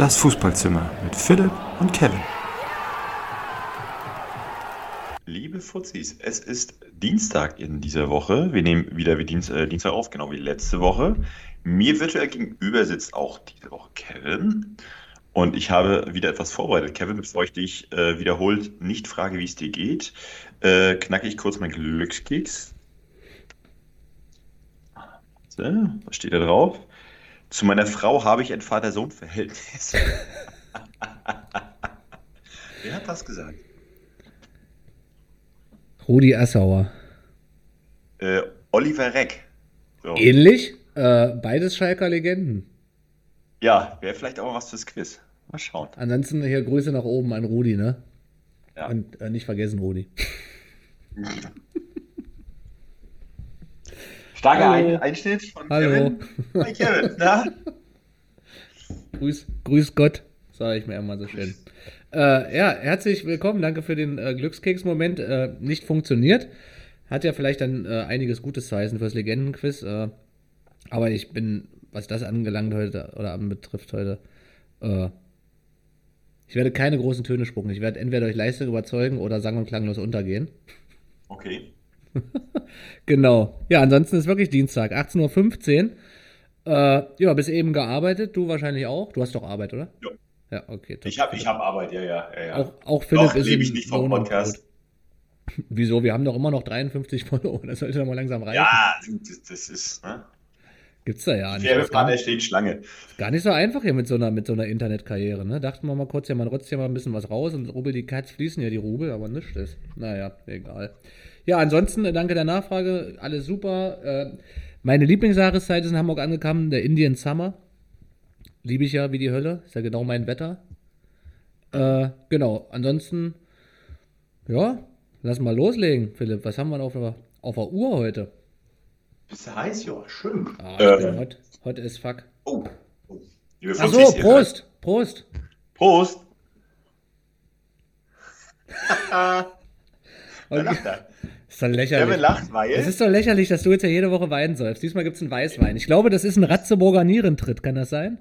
Das Fußballzimmer mit Philipp und Kevin. Liebe Fuzis, es ist Dienstag in dieser Woche. Wir nehmen wieder wie Dienst, äh, Dienstag auf, genau wie letzte Woche. Mir virtuell gegenüber sitzt auch diese Woche Kevin. Und ich habe wieder etwas vorbereitet. Kevin, bevor ich dich äh, wiederholt nicht frage, wie es dir geht, äh, knacke ich kurz meinen Glückskeks. So, was steht da drauf? Zu meiner Frau habe ich ein Vater-Sohn-Verhältnis. Wer hat das gesagt? Rudi Assauer. Äh, Oliver Reck. So. Ähnlich? Äh, beides Schalker Legenden. Ja, wäre vielleicht auch was fürs Quiz. Mal schauen. Ansonsten hier Grüße nach oben an Rudi, ne? Ja. Und äh, nicht vergessen, Rudi. Starker Hallo. Ein Einschnitt von Hallo. Kevin. Hi Kevin, na? Grüß, grüß Gott, sage ich mir immer so schön. Äh, ja, herzlich willkommen. Danke für den äh, Glückskeks-Moment. Äh, nicht funktioniert. Hat ja vielleicht dann äh, einiges Gutes zu heißen fürs Legendenquiz. Äh, aber ich bin, was das angelangt heute oder anbetrifft heute, äh, ich werde keine großen Töne spucken. Ich werde entweder durch Leistung überzeugen oder sang- und klanglos untergehen. Okay. Genau. Ja, ansonsten ist wirklich Dienstag, 18.15 Uhr. Äh, ja, bis eben gearbeitet. Du wahrscheinlich auch. Du hast doch Arbeit, oder? Ja. Ja, okay. top. Ich habe ich hab Arbeit, ja, ja. ja, ja. Auch, auch Philipp Noch ist lebe ich nicht vom Lohn und Podcast. Brot. Wieso? Wir haben doch immer noch 53 Follower. Das sollte doch mal langsam reichen. Ja, das, das ist, ne? Gibt's da ja nicht. Partner steht Schlange. gar nicht so einfach hier mit so einer, mit so einer Internetkarriere, ne? Dachten wir mal kurz, ja, man rotzt hier mal ein bisschen was raus und rubbel die Katz fließen ja die Rubel, aber nichts ist. Naja, egal. Ja, ansonsten äh, danke der Nachfrage. Alles super. Äh, meine Lieblingsjahreszeit ist in Hamburg angekommen, der Indian Summer. Liebe ich ja wie die Hölle. Ist ja genau mein Wetter. Äh, genau. Ansonsten, ja, lass mal loslegen, Philipp. Was haben wir auf der, auf der Uhr heute? Bist du heiß? Ja, schön. Ah, ich bin Äh, hot, hot as fuck. oh. Liebe Ach so, Prost, Prost. Prost. Okay. Ist doch lächerlich. Kevin lacht, weil. Es ist doch lächerlich, dass du jetzt ja jede Woche Wein säufst. Diesmal gibt es einen Weißwein. Ich glaube, das ist ein Ratzeburger Nierentritt, kann das sein?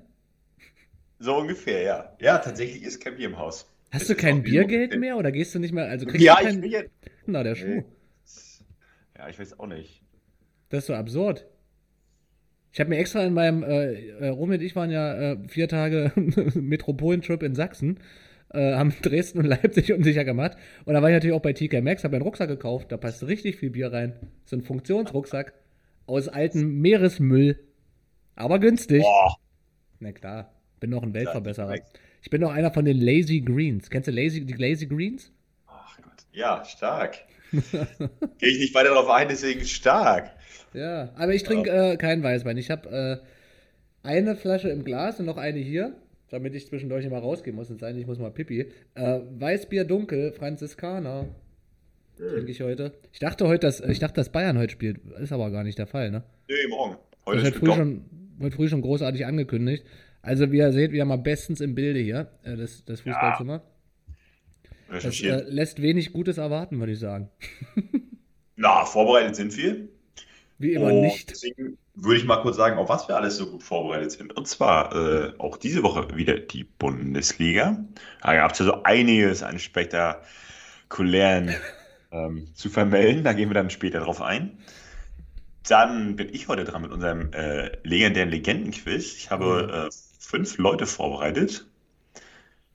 So ungefähr, ja. Ja, tatsächlich ist kein Bier im Haus. Hast Es du kein Biergeld Bier- mehr oder gehst du nicht mehr? Also kriegst Ja, du ich kein. bin jetzt. Na, der Schuh. Nee. Ja, ich weiß auch nicht. Das ist so absurd. Ich habe mir extra in meinem, äh, äh, Romy und ich waren ja äh, vier Tage Metropolentrip in Sachsen, äh, haben Dresden und Leipzig unsicher gemacht. Und da war ich natürlich auch bei TK Maxx, habe einen Rucksack gekauft, da passt richtig viel Bier rein. So ein Funktionsrucksack aus altem Meeresmüll. Aber günstig. Boah. Na klar, bin noch ein Weltverbesserer. Ich bin noch einer von den Lazy Greens. Kennst du Lazy, die Lazy Greens? Ach Gott. Ja, stark. Gehe ich nicht weiter darauf ein, deswegen stark. Ja, aber ich trinke äh, keinen Weißwein. Ich habe äh, eine Flasche im Glas und noch eine hier, damit ich zwischendurch immer rausgehen muss. Und sein, ich muss mal pipi. Äh, Weißbier dunkel, Franziskaner. Trinke ich heute. Ich dachte heute, dass, ich dachte, dass Bayern heute spielt. Ist aber gar nicht der Fall, ne? Nee, morgen. Das Heute ist ist früh, schon, heute früh schon großartig angekündigt. Also, wie ihr seht, wieder mal bestens im Bilde hier, äh, das, das Fußballzimmer. Das äh, lässt wenig Gutes erwarten, würde ich sagen. Na, vorbereitet sind wir. Wie immer Und nicht. Deswegen würde ich mal kurz sagen, auf was wir alles so gut vorbereitet sind. Und zwar äh, auch diese Woche wieder die Bundesliga. Da gab es ja so einiges an spektakulären ähm, zu vermelden. Da gehen wir dann später drauf ein. Dann bin ich heute dran mit unserem äh, legendären Legendenquiz. Ich habe äh, fünf Leute vorbereitet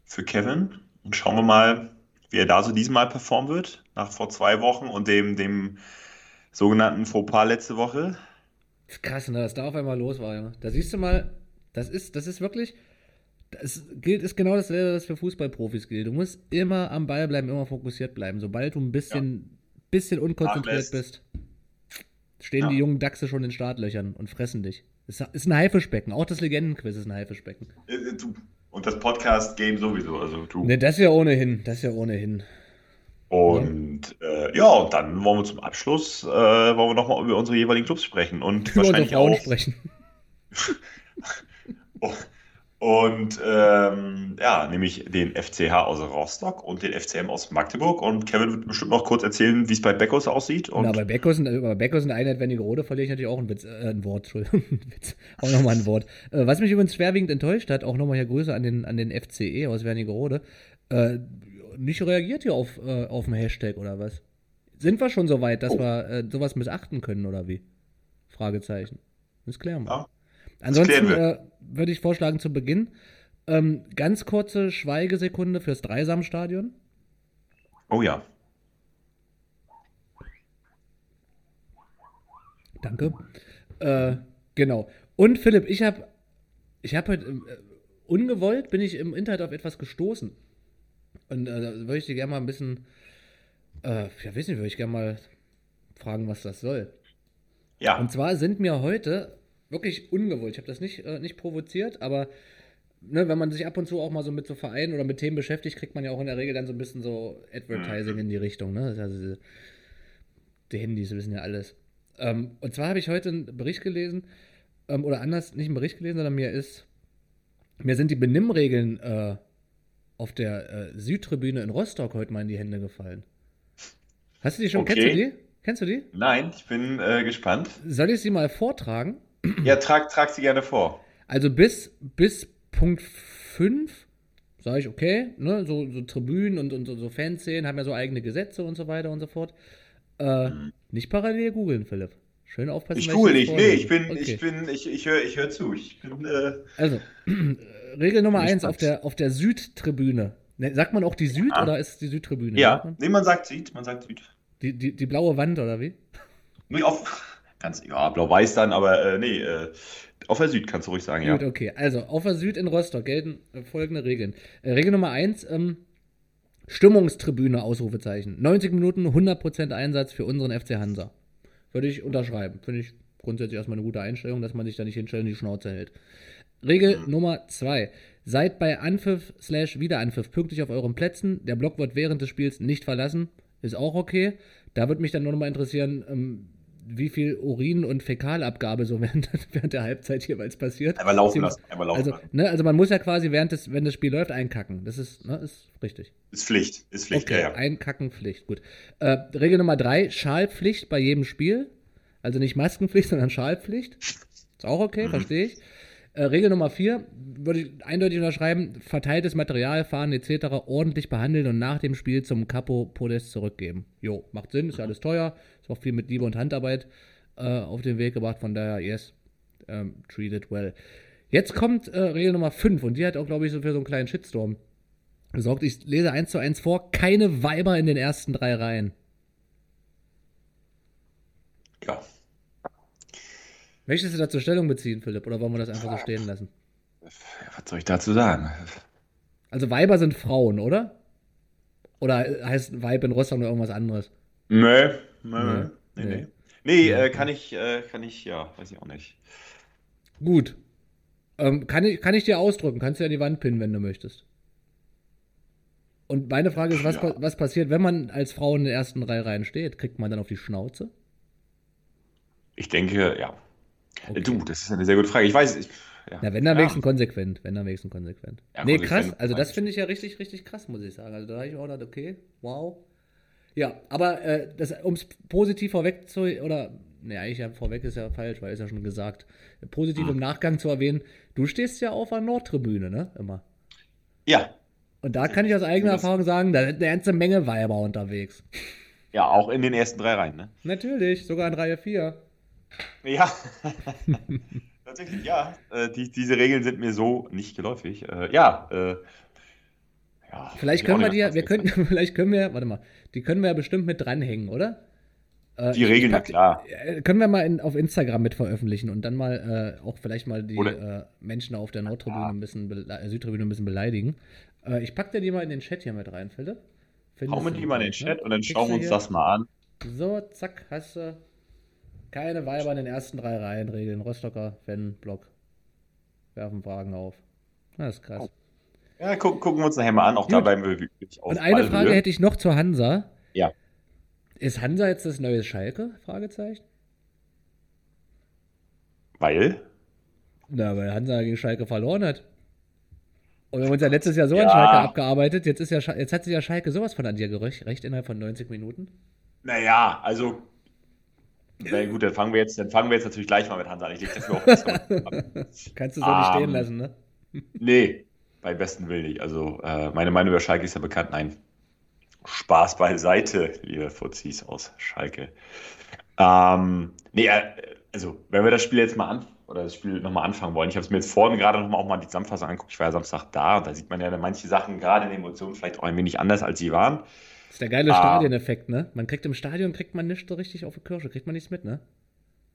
für Kevin. Und schauen wir mal, wie er da so diesmal performen wird. Nach vor zwei Wochen und dem, dem sogenannten Fauxpas letzte Woche. Krass, ne, dass da auf einmal los war, Junge. Da siehst du mal, das ist, das ist wirklich, das gilt, ist genau dasselbe, was für Fußballprofis gilt. Du musst immer am Ball bleiben, immer fokussiert bleiben. Sobald du ein bisschen, bisschen unkonzentriert bist, stehen Ja. die jungen Dachse schon in Startlöchern und fressen dich. Ist, ist ein Haifischbecken. Auch das Legendenquiz ist ein Haifischbecken. Äh, äh. Und das Podcast-Game sowieso, also du. Ne, das ja ohnehin, das ja ohnehin. Und äh, ja, und dann wollen wir zum Abschluss, äh, wollen wir nochmal über unsere jeweiligen Clubs sprechen und Über wahrscheinlich auch. sprechen. Und ähm, ja, nämlich den FCH aus Rostock und den FCM aus Magdeburg. Und Kevin wird bestimmt noch kurz erzählen, wie es bei Beckos aussieht. Und Na, bei Beckos und, bei Beckos und Einheit Wernigerode verliere ich natürlich auch ein, Witz, äh, ein Wort. Entschuldigung, Witz. Auch nochmal ein Wort. Äh, was mich übrigens schwerwiegend enttäuscht hat, auch nochmal hier Grüße an den, an den FCE aus Wernigerode, äh, nicht reagiert hier auf, äh, auf den Hashtag oder was? Sind wir schon so weit, dass Oh. wir äh, sowas missachten können oder wie? Fragezeichen. Das klären wir. Ja, Ansonsten äh, würde ich vorschlagen zu Beginn ähm, ganz kurze Schweigesekunde fürs Dreisamstadion. Oh ja. Danke. Äh, genau. Und Philipp, ich habe ich habe heute äh, ungewollt bin ich im Internet auf etwas gestoßen. Und äh, da würde ich dir gerne mal ein bisschen, äh, ja, nicht, würde ich gerne mal fragen, was das soll. Ja. Und zwar sind mir heute wirklich ungewollt, ich habe das nicht, äh, nicht provoziert, aber ne, wenn man sich ab und zu auch mal so mit so Vereinen oder mit Themen beschäftigt, kriegt man ja auch in der Regel dann so ein bisschen so Advertising in die Richtung. Ne? Also diese, die Handys wissen ja alles. Ähm, und zwar habe ich heute einen Bericht gelesen, ähm, oder anders, nicht einen Bericht gelesen, sondern mir ist, mir sind die Benimmregeln äh, auf der äh, Südtribüne in Rostock heute mal in die Hände gefallen. Hast du die schon, Okay. kennst du die? Kennst du die? Nein, ich bin äh, gespannt. Soll ich sie mal vortragen? Ja, trag, trag sie gerne vor. Also bis, bis Punkt 5 sage ich, okay, ne, so, so Tribünen und, und so, so Fanszenen haben ja so eigene Gesetze und so weiter und so fort. Äh, Nicht parallel googeln, Philipp. Schön aufpassen. Ich google nicht. Nee, ich bin, Okay. ich bin, ich, ich höre ich hör zu. Ich bin, äh, Also, Regel Nummer Bin 1 auf der, auf der Südtribüne. Ne, sagt man auch die Süd Ja. oder ist es die Südtribüne? Ja. man? Nee, man sagt Süd, man sagt Süd. Die, die, die blaue Wand oder wie? Nee, auf, ganz, ja, blau-weiß dann, aber äh, nee, äh, auf der Süd kannst du ruhig sagen, ja. Gut, okay. Also, auf der Süd in Rostock gelten äh, folgende Regeln. Äh, Regel Nummer 1, ähm, Stimmungstribüne, Ausrufezeichen. 90 Minuten, 100% Einsatz für unseren FC Hansa. Würde ich unterschreiben. Finde ich grundsätzlich erstmal eine gute Einstellung, dass man sich da nicht hinstellt und die Schnauze hält. Regel Nummer 2. Seid bei Anpfiff slash Wiederanpfiff pünktlich auf euren Plätzen. Der Block wird während des Spiels nicht verlassen. Ist auch okay. Da würde mich dann nur noch mal interessieren, ähm, wie viel Urin- und Fäkalabgabe so während, während der Halbzeit jeweils passiert. Einmal laufen lassen, einmal laufen Also, lassen. ne, also man muss ja quasi während des, wenn das Spiel läuft, einkacken. Das ist, ne, ist richtig. Ist Pflicht, ist Pflicht, Okay, ja, ja. einkacken Pflicht, gut. Äh, Regel Nummer drei, Schalpflicht bei jedem Spiel. Also nicht Maskenpflicht, sondern Schalpflicht. Ist auch Mhm. okay, verstehe ich. Äh, Regel Nummer vier, würde ich eindeutig unterschreiben, verteiltes Material, Fahnen etc. ordentlich behandeln und nach dem Spiel zum Capo-Podest zurückgeben. Jo, macht Sinn, ist ja alles teuer, ist auch viel mit Liebe und Handarbeit äh, auf den Weg gebracht, von daher, yes, ähm, treat it well. Jetzt kommt äh, Regel Nummer 5 und die hat auch, glaube ich, so für so einen kleinen Shitstorm gesorgt. Ich lese eins zu eins vor, keine Weiber in den ersten drei Reihen. ja. Möchtest du dazu Stellung beziehen, Philipp, oder wollen wir das einfach so stehen lassen? Ja, Was soll ich dazu sagen? Also Weiber sind Frauen, oder? Oder heißt Weib in Rostock nur irgendwas anderes? Nee, nee, Nee, nee. Nee, nee. nee äh, kann ich, äh, kann ich, ja, weiß ich auch nicht. Gut. Ähm, kann, ich, kann ich dir ausdrücken? Kannst du ja an die Wand pinnen, wenn du möchtest. Und meine Frage ist, was, Ja. was passiert, wenn man als Frau in den ersten drei Reihen steht? Kriegt man dann auf die Schnauze? Ich denke, ja. Okay. Du, das ist eine sehr gute Frage. Ich weiß, ich, ja. Na, wenn dann ja. wenigstens konsequent. Wenn dann wenigstens konsequent. Ja, nee, konsequent krass. Also das finde ich ja richtig, richtig krass, muss ich sagen. Also da habe ich auch gedacht, okay, wow. Ja, aber äh, um es positiv vorweg zu, oder, ne, eigentlich ja vorweg ist ja falsch, weil ist ja schon gesagt. Positiv Hm. im Nachgang zu erwähnen, du stehst ja auf der Nordtribüne, ne, immer. Ja, Und da kann ich aus eigener Das- Erfahrung sagen, da sind eine ganze Menge Weiber unterwegs. ja, auch in den ersten drei Reihen, ne? Natürlich, sogar in Reihe 4. Ja. Tatsächlich, ja. Äh, die, diese Regeln sind mir so nicht geläufig. Äh, ja, äh, ja. Vielleicht ich können wir die, wir können, vielleicht können wir, warte mal, die können wir ja bestimmt mit dranhängen, oder? Äh, Die Regeln, pack- klar. Äh, Können wir mal in, auf Instagram mit veröffentlichen und dann mal äh, auch vielleicht mal die Menschen auf der Nordtribüne Ja. ein bisschen, Südtribüne ein bisschen beleidigen. Ich pack dir die mal in den Chat hier mit rein, Philipp. Findest Hau mir du die mal in den ne? Chat und dann schauen wir uns hier- das mal an. So, zack, hast du keine Weiber in den ersten drei Reihen Regeln. Rostocker Fan-Block. Werfen Fragen auf. Das ist krass. Ja, gucken, gucken wir uns nachher mal an. Auch Gut. da bleiben wir wirklich auf Und eine Ballhöhe. Frage hätte ich noch zur Hansa. Ja. Ist Hansa jetzt das neue Schalke? Fragezeichen. Weil? Na, weil Hansa gegen Schalke verloren hat. Und wir haben uns ja letztes Jahr so Ja. an Schalke abgearbeitet. Jetzt, ist ja, jetzt hat sich ja Schalke sowas von an dir gerecht, recht innerhalb von 90 Minuten. Naja, also. Na gut, dann fangen wir jetzt, dann fangen wir jetzt natürlich gleich mal mit Hansa an. Ich leg dafür auch ab. Kannst du so nicht stehen Ähm, lassen, ne? Nee, beim besten Willen nicht. Also, äh, meine Meinung über Schalke ist ja bekannt. Nein, Spaß beiseite, liebe Fuzis aus Schalke. Ähm, nee, äh, also, wenn wir das Spiel jetzt mal an, oder das Spiel nochmal anfangen wollen. Ich habe es mir jetzt vorhin gerade nochmal auch mal die Zusammenfassung angeguckt. Ich war ja Samstag da und da sieht man ja manche Sachen gerade in den Emotionen vielleicht auch ein wenig anders, als sie waren. Das ist der geile Ah. Stadioneffekt, ne? Man kriegt im Stadion, kriegt man nicht so richtig auf die Kirsche, kriegt man nichts mit, ne?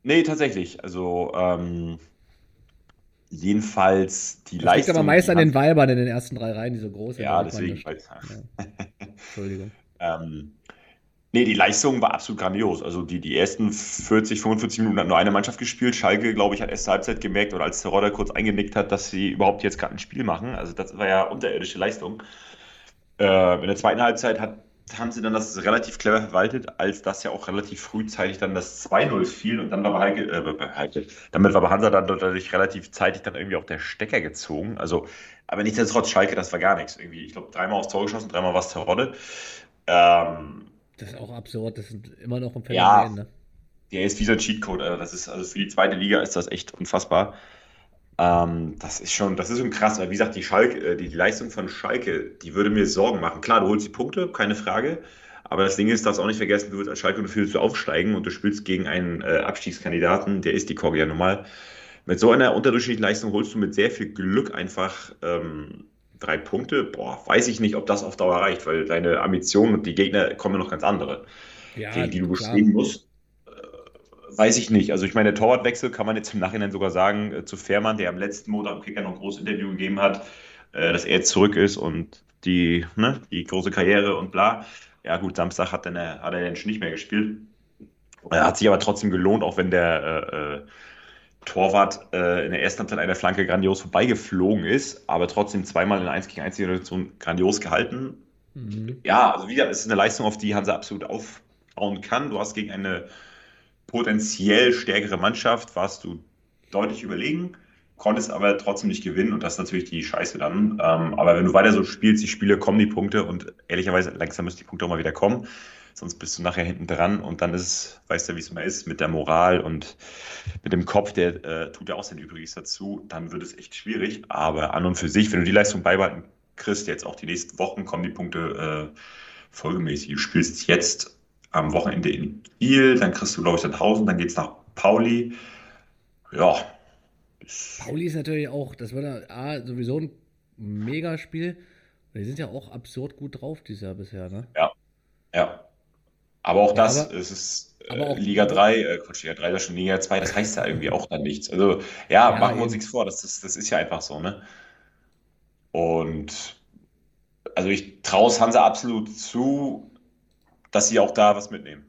Nee, tatsächlich. Also, ähm, jedenfalls die Das liegt Leistung. aber meist an den Weibern in den ersten drei Reihen, die so groß sind. Ja, deswegen. nicht. Weil, Entschuldigung. ähm, nee, die Leistung war absolut grandios. Also, die, die ersten 40, 45 Minuten hat nur eine Mannschaft gespielt. Schalke, glaube ich, hat erst zur Halbzeit gemerkt oder als Terodde kurz eingenickt hat, dass sie überhaupt jetzt gerade ein Spiel machen. Also, das war ja unterirdische Leistung. Äh, in der zweiten Halbzeit hat, haben sie dann das relativ clever verwaltet, als das ja auch relativ frühzeitig dann das 2-0 fiel und dann war bei Heike, äh, bei Heike, damit war bei Hansa dann dadurch relativ zeitig dann irgendwie auch der Stecker gezogen. Also, aber nichtsdestotrotz, Schalke, das war gar nichts. Irgendwie, ich glaube, dreimal aufs Tor geschossen, dreimal war es Terodde. Ähm, Das ist auch absurd, das sind immer noch ein Phänomen, Ja. ne? der ist wie so ein Cheatcode. Also das ist, also für die zweite Liga ist das echt unfassbar. Ähm, das ist schon, das ist schon krass. Weil wie gesagt, die Schalke, äh, die, Leistung von Schalke, die würde mir Sorgen machen. Klar, du holst die Punkte, keine Frage. Aber das Ding ist, darfst auch nicht vergessen, du willst als Schalke und du willst aufsteigen und du spielst gegen einen äh, Abstiegskandidaten, der ist die Korgi ja normal. Mit so einer unterdurchschnittlichen Leistung holst du mit sehr viel Glück einfach ähm, drei Punkte. Boah, weiß ich nicht, ob das auf Dauer reicht, weil deine Ambitionen und die Gegner kommen noch ganz andere Ja, gegen die du bestehen musst. Weiß ich nicht. Also ich meine, der Torwartwechsel kann man jetzt im Nachhinein sogar sagen, äh, zu Fährmann, der am letzten Montag im Kicker noch ein großes Interview gegeben hat, äh, dass er jetzt zurück ist und die, ne, die große Karriere und bla. Ja gut, Samstag hat, dann, hat er den nicht mehr gespielt. Er hat sich aber trotzdem gelohnt, auch wenn der äh, Torwart äh, in der ersten Halbzeit einer Flanke grandios vorbeigeflogen ist, aber trotzdem zweimal in 1 gegen 1 Situation grandios gehalten. Mhm. Ja, also wie gesagt, es ist eine Leistung, auf die Hansa absolut aufbauen kann. Du hast gegen eine potenziell stärkere Mannschaft, warst du deutlich überlegen, konntest aber trotzdem nicht gewinnen und das ist natürlich die Scheiße dann. Ähm, aber wenn du weiter so spielst, die Spiele kommen die Punkte und ehrlicherweise langsam müssen die Punkte auch mal wieder kommen. Sonst bist du nachher hinten dran und dann ist weißt du, wie es immer ist, mit der Moral und mit dem Kopf, der äh, tut ja auch sein Übriges dazu, dann wird es echt schwierig. Aber an und für sich, wenn du die Leistung beibehalten kriegst, jetzt auch die nächsten Wochen kommen die Punkte äh, folgemäßig. Du spielst jetzt am Wochenende in Kiel, dann kriegst du, glaube ich, Sandhausen, dann geht's nach Pauli. Ja. Pauli ist natürlich auch, das wird ja A, sowieso ein Megaspiel. Die sind ja auch absurd gut drauf dieses Jahr bisher, ne? Ja. Aber auch Ja, das, aber- es ist äh, Liga 3, äh, Quatsch, Liga 3 ist schon Liga 2, das heißt ja irgendwie auch dann nichts. Also, ja, Ja, machen wir uns nichts vor, das ist, das ist ja einfach so, ne? Und also ich traue es Hansa absolut zu, dass sie auch da was mitnehmen.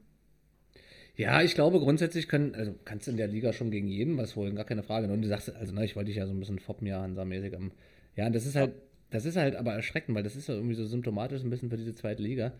Ja, ich glaube grundsätzlich können, also kannst du in der Liga schon gegen jeden was holen, gar keine Frage. ne? Und du sagst, also ne, ich wollte dich ja so ein bisschen foppen, ja, Hansa-mäßig. am- Ja, das ist halt, das ist halt aber erschreckend, weil das ist ja irgendwie so symptomatisch ein bisschen für diese zweite Liga.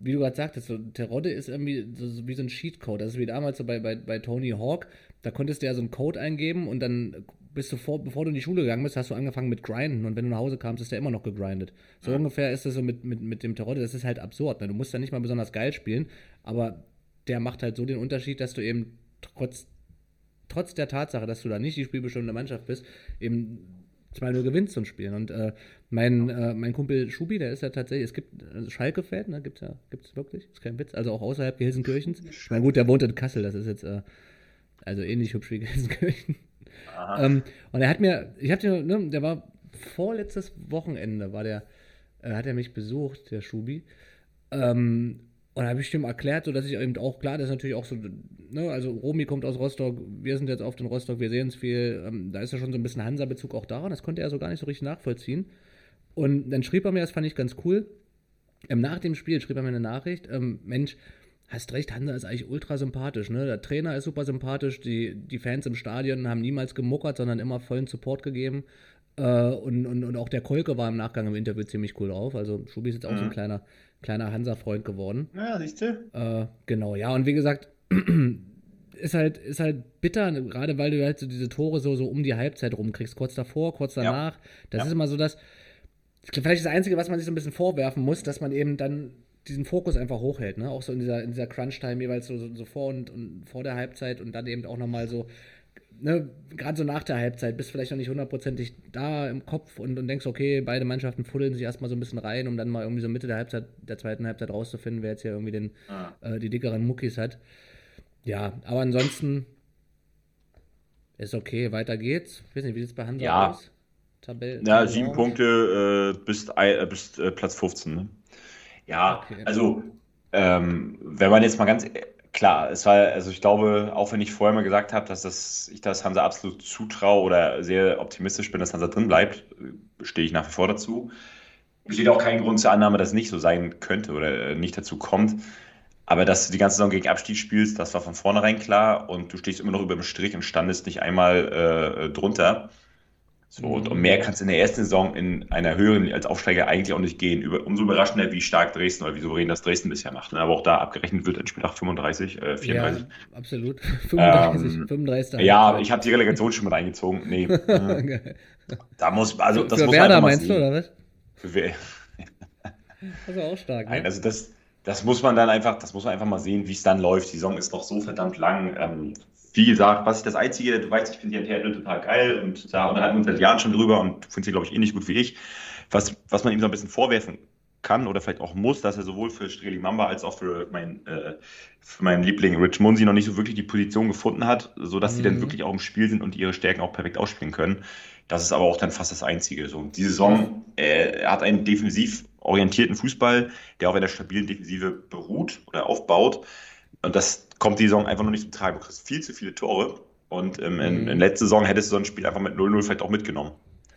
Wie du gerade sagtest, so, Terodde ist irgendwie so, so wie so ein Cheatcode. Das ist wie damals so bei, bei, bei Tony Hawk. Da konntest du ja so einen Code eingeben und dann bist du vor, bevor du in die Schule gegangen bist, hast du angefangen mit Grinden und wenn du nach Hause kamst, ist der immer noch gegrindet. So Ja. ungefähr ist das so mit, mit, mit dem Terodde. Das ist halt absurd. Ne? Du musst ja nicht mal besonders geil spielen, aber der macht halt so den Unterschied, dass du eben trotz, trotz der Tatsache, dass du da nicht die spielbestimmende Mannschaft bist, eben 2-0 gewinnst so ein Spiel. Und äh, mein, äh, mein Kumpel Schubi, der ist ja tatsächlich, es gibt also Schalke-Fan, ne, gibt's ja, gibt's wirklich, ist kein Witz, also auch außerhalb Gelsenkirchens. Ich meine, gut, der wohnt in Kassel, das ist jetzt äh, also ähnlich hübsch wie Gelsenkirchen. Ähm, und er hat mir, ich hab den, ne, der war vorletztes Wochenende, war der, äh, hat er mich besucht, der Schubi. Ähm, und da habe ich ihm erklärt, so dass ich eben auch klar, das ist natürlich auch so, ne, also Romy kommt aus Rostock, wir sind jetzt auf den Rostock, wir sehen es viel, ähm, da ist ja schon so ein bisschen Hansa-Bezug auch da und das konnte er so gar nicht so richtig nachvollziehen. Und dann schrieb er mir, das fand ich ganz cool. Ähm, nach dem Spiel schrieb er mir eine Nachricht, ähm, Mensch, hast recht, Hansa ist eigentlich ultra sympathisch, ne? Der Trainer ist super sympathisch, die, die Fans im Stadion haben niemals gemuckert, sondern immer vollen Support gegeben. Äh, und, und, und auch der Kolke war im Nachgang im Interview ziemlich cool drauf. Also Schubi ist jetzt auch so ein Mhm. kleiner, kleiner Hansa-Freund geworden. Ja, siehst du? Äh, genau, ja, und wie gesagt, ist halt, ist halt bitter, gerade weil du halt so diese Tore so, so um die Halbzeit rumkriegst, kurz davor, kurz Ja. danach. Das Ja. ist immer so das, vielleicht das Einzige, was man sich so ein bisschen vorwerfen muss, dass man eben dann diesen Fokus einfach hochhält, ne? Auch so in dieser, in dieser Crunch-Time jeweils so, so, so, vor und, und vor der Halbzeit und dann eben auch nochmal so, ne, gerade so nach der Halbzeit, bist vielleicht noch nicht hundertprozentig da im Kopf und, und denkst, okay, beide Mannschaften fuddeln sich erstmal so ein bisschen rein, um dann mal irgendwie so Mitte der Halbzeit, der zweiten Halbzeit rauszufinden, wer jetzt hier irgendwie den, ah. äh, die dickeren Muckis hat. Ja, aber ansonsten ist okay, weiter geht's. Ich weiß nicht, wie sieht es bei Hansa ja. aus? Tabelle, ja, sieben Punkte äh, bis, äh, bis äh, Platz 15. Ne? Ja, okay. also ähm, wenn man jetzt mal ganz klar, es war, also ich glaube, auch wenn ich vorher mal gesagt habe, dass das, ich das Hansa absolut zutraue oder sehr optimistisch bin, dass Hansa drin bleibt, stehe ich nach wie vor dazu. Besteht auch kein Grund zur Annahme, dass es nicht so sein könnte oder äh, nicht dazu kommt. Aber dass du die ganze Saison gegen Abstieg spielst, das war von vornherein klar und du stehst immer noch über dem Strich und standest nicht einmal äh, drunter. So, und um mehr kannst du in der ersten Saison in einer höheren als Aufsteiger eigentlich auch nicht gehen. Über, umso überraschender, wie stark Dresden oder wie souverän das Dresden bisher macht. Ne? Aber auch da abgerechnet wird in Spieltag 35, äh, 34. Ja, absolut. 35, ähm, 35. Ja, ich habe die Relegation schon mit eingezogen. Nee. äh, da muss, also das für muss Werder meinst sehen. du, oder was? Für wer? Das ist auch stark. Nein, ne? also das, das muss man dann einfach, das muss man einfach mal sehen, wie es dann läuft. Die Saison ist noch so verdammt lang. Ähm, wie gesagt, was ich das Einzige, du weißt, ich finde die Antenne total geil und da unterhalten wir uns seit Jahren schon drüber und finde sie, glaube ich, ähnlich gut wie ich. Was, was man ihm so ein bisschen vorwerfen kann oder vielleicht auch muss, dass er sowohl für Streli Mamba als auch für, mein, äh, für meinen Liebling Rich Munsi noch nicht so wirklich die Position gefunden hat, sodass mhm. die dann wirklich auch im Spiel sind und ihre Stärken auch perfekt ausspielen können. Das ist aber auch dann fast das Einzige. So, die Saison, äh, hat einen defensiv orientierten Fußball, der auf einer stabilen Defensive beruht oder aufbaut. Und das kommt die Saison einfach noch nicht zum Tragen. Du kriegst viel zu viele Tore. Und ähm, in, mhm. in letzter Saison hättest du so ein Spiel einfach mit 0-0 vielleicht auch mitgenommen.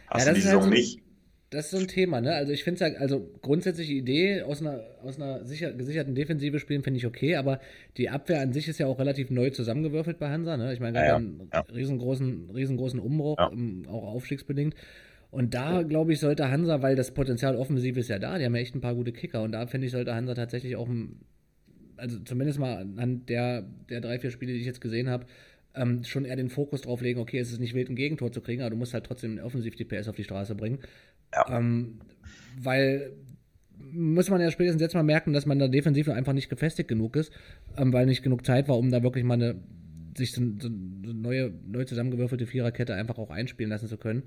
Hast ja, du die Saison halt so, nicht. Das ist so ein Thema, ne? Also ich finde es ja, also grundsätzlich die Idee aus einer, aus einer sicher, gesicherten Defensive spielen, finde ich okay, aber die Abwehr an sich ist ja auch relativ neu zusammengewürfelt bei Hansa, ne? Ich meine, ja, ja, einen ja. riesengroßen, riesengroßen Umbruch, ja. auch aufstiegsbedingt. Und da, glaube ich, sollte Hansa, weil das Potenzial offensiv ist ja da, die haben ja echt ein paar gute Kicker und da finde ich, sollte Hansa tatsächlich auch ein also zumindest mal an der, der drei, vier Spiele, die ich jetzt gesehen habe, ähm, schon eher den Fokus drauf legen, okay, es ist nicht wild, ein Gegentor zu kriegen, aber du musst halt trotzdem offensiv die PS auf die Straße bringen. Ja. Ähm, weil muss man ja spätestens jetzt mal merken, dass man da defensiv einfach nicht gefestigt genug ist, ähm, weil nicht genug Zeit war, um da wirklich mal eine sich so, so eine neue, neu zusammengewürfelte Viererkette einfach auch einspielen lassen zu können.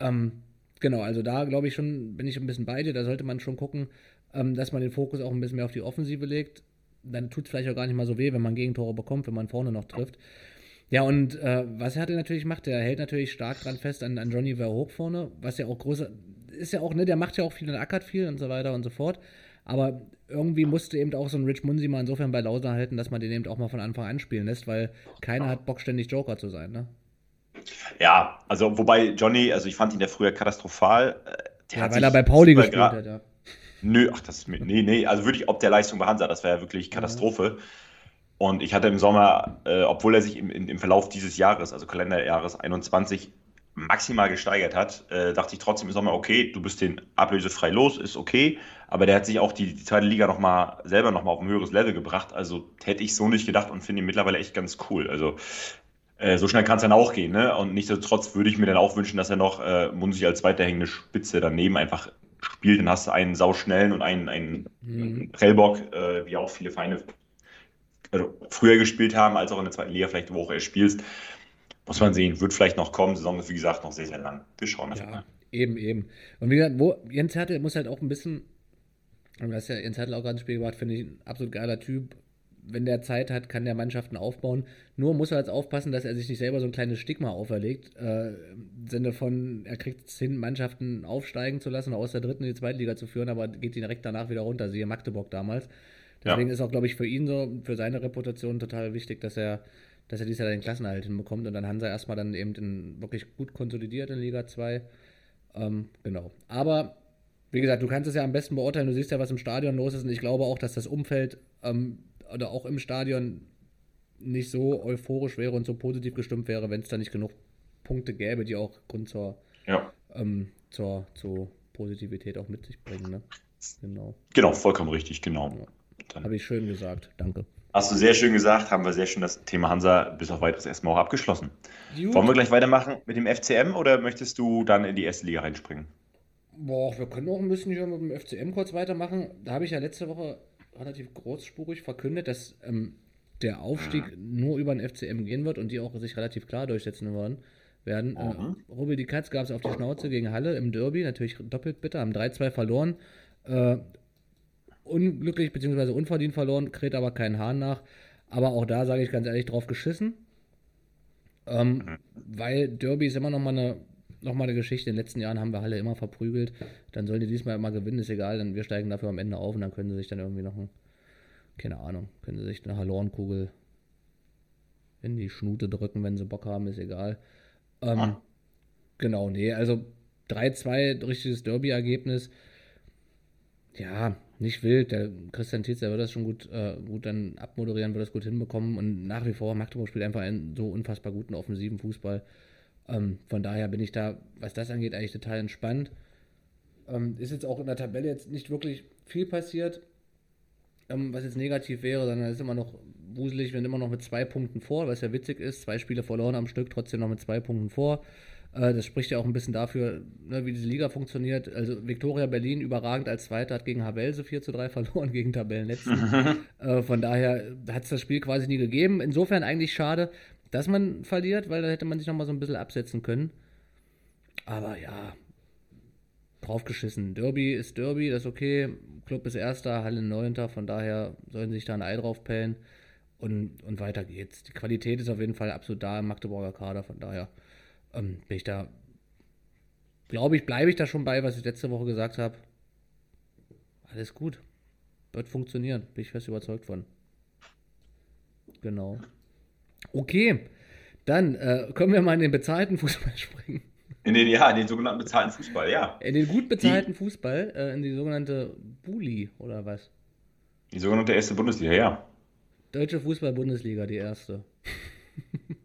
Ähm, genau, also da glaube ich schon, bin ich ein bisschen bei dir, da sollte man schon gucken, ähm, dass man den Fokus auch ein bisschen mehr auf die Offensive legt dann tut es vielleicht auch gar nicht mal so weh, wenn man Gegentore bekommt, wenn man vorne noch trifft. Ja, und äh, was er natürlich macht, der hält natürlich stark dran fest an, an Johnny Verhoek vorne, was ja auch große, ist ja auch, ne, der macht ja auch viel und ackert viel und so weiter und so fort. Aber irgendwie musste eben auch so ein Rich Munsi mal insofern bei Lauser halten, dass man den eben auch mal von Anfang an spielen lässt, weil keiner hat Bock, ständig Joker zu sein, ne? Ja, also wobei Johnny, also ich fand ihn ja früher katastrophal. Äh, ja, weil er bei Pauli gespielt hat, ja. Nö, ach, das ist mir, nee, nee, also wirklich ob der Leistung bei Hansa, das wäre ja wirklich Katastrophe. Mhm. Und ich hatte im Sommer, äh, obwohl er sich im, im, Verlauf dieses Jahres, also Kalenderjahres 21, maximal gesteigert hat, äh, dachte ich trotzdem im Sommer, okay, du bist den ablösefrei los, ist okay, aber der hat sich auch die, die zweite Liga noch mal, selber nochmal auf ein höheres Level gebracht, also hätte ich so nicht gedacht und finde ihn mittlerweile echt ganz cool, also äh, so schnell kann es dann auch gehen, ne? Und nichtsdestotrotz würde ich mir dann auch wünschen, dass er noch äh, Munsi als weiterhängende Spitze daneben einfach spielt, dann hast du einen sauschnellen und einen, einen mhm. Prellbock, äh, wie auch viele Feinde also früher gespielt haben, als auch in der zweiten Liga vielleicht, wo auch er spielst. Muss man sehen, wird vielleicht noch kommen. Die Saison ist, wie gesagt, noch sehr, sehr lang. Wir schauen einfach ja, mal. Eben, eben. Und wie gesagt, wo, Jens Hertel muss halt auch ein bisschen, und das ist ja Jens Hertel auch gerade ins Spiel gebracht, finde ich ein absolut geiler Typ wenn der Zeit hat, kann der Mannschaften aufbauen. Nur muss er jetzt aufpassen, dass er sich nicht selber so ein kleines Stigma auferlegt. Äh, Im Sinne von, er kriegt es hin, Mannschaften aufsteigen zu lassen, aus der dritten in die zweite Liga zu führen, aber geht direkt danach wieder runter, siehe Magdeburg damals. Deswegen ja. ist auch, glaube ich, für ihn so, für seine Reputation total wichtig, dass er, dass er dieses Jahr den Klassenerhalt hinbekommt und dann Hansa erstmal dann eben in, wirklich gut konsolidiert in Liga 2. Ähm, genau. Aber wie gesagt, du kannst es ja am besten beurteilen, du siehst ja, was im Stadion los ist und ich glaube auch, dass das Umfeld ähm, oder auch im Stadion nicht so euphorisch wäre und so positiv gestimmt wäre, wenn es da nicht genug Punkte gäbe, die auch Grund zur, ja. ähm, zur, zur Positivität auch mit sich bringen. Ne? Genau. Genau, vollkommen richtig, genau. Ja. Habe ich schön gesagt, danke. Hast du sehr schön gesagt, haben wir sehr schön das Thema Hansa bis auf weiteres erstmal auch abgeschlossen. Gut. Wollen wir gleich weitermachen mit dem FCM oder möchtest du dann in die erste Liga reinspringen? Boah, wir können auch ein bisschen hier mit dem FCM kurz weitermachen. Da habe ich ja letzte Woche relativ großspurig verkündet, dass ähm, der Aufstieg nur über den FCM gehen wird und die auch sich relativ klar durchsetzen werden. Mhm. Äh, Rubbel die Katz gab es auf die Schnauze gegen Halle im Derby, natürlich doppelt bitter, haben 3-2 verloren. Äh, unglücklich bzw. unverdient verloren, kräht aber keinen Hahn nach. Aber auch da sage ich ganz ehrlich drauf geschissen. Ähm, Weil Derby ist immer noch mal eine noch mal eine Geschichte. In den letzten Jahren haben wir Halle immer verprügelt. Dann sollen die diesmal immer gewinnen, ist egal. Dann wir steigen dafür am Ende auf und dann können sie sich dann irgendwie noch ein, keine Ahnung, können sie sich eine Halornkugel in die Schnute drücken, wenn sie Bock haben, ist egal. Ähm, Ah. Genau, nee, also 3-2, richtiges Derby-Ergebnis. Ja, nicht wild. Der Christian Tietz, der wird das schon gut, äh, gut dann abmoderieren, wird das gut hinbekommen. Und nach wie vor, Magdeburg spielt einfach einen so unfassbar guten offensiven Fußball. Ähm, von daher bin ich da, was das angeht, eigentlich total entspannt. Ähm, ist jetzt auch in der Tabelle jetzt nicht wirklich viel passiert, ähm, was jetzt negativ wäre, sondern es ist immer noch wuselig, wir sind immer noch mit zwei Punkten vor, was ja witzig ist. Zwei Spiele verloren am Stück, trotzdem noch mit zwei Punkten vor. Äh, das spricht ja auch ein bisschen dafür, ne, wie diese Liga funktioniert. Also Viktoria Berlin überragend als Zweiter hat gegen Havelse 4 zu 3 verloren, gegen Tabellenletzten. äh, von daher hat es das Spiel quasi nie gegeben. Insofern eigentlich schade, dass man verliert, weil da hätte man sich nochmal so ein bisschen absetzen können. Aber ja, draufgeschissen. Derby ist Derby, das ist okay. Club ist Erster, Halle Neunter, von daher sollen sich da ein Ei drauf pellen. Und, und weiter geht's. Die Qualität ist auf jeden Fall absolut da im Magdeburger Kader, von daher ähm, bin ich da, glaube ich, bleibe ich da schon bei, was ich letzte Woche gesagt habe. Alles gut. Wird funktionieren, bin ich fest überzeugt von. Genau. Okay, dann äh, können wir mal in den bezahlten Fußball springen. In den, ja, in den sogenannten bezahlten Fußball, ja. In den gut bezahlten Fußball, äh, in die sogenannte Buli oder was? Die sogenannte erste Bundesliga, ja. Deutsche Fußball-Bundesliga, die erste.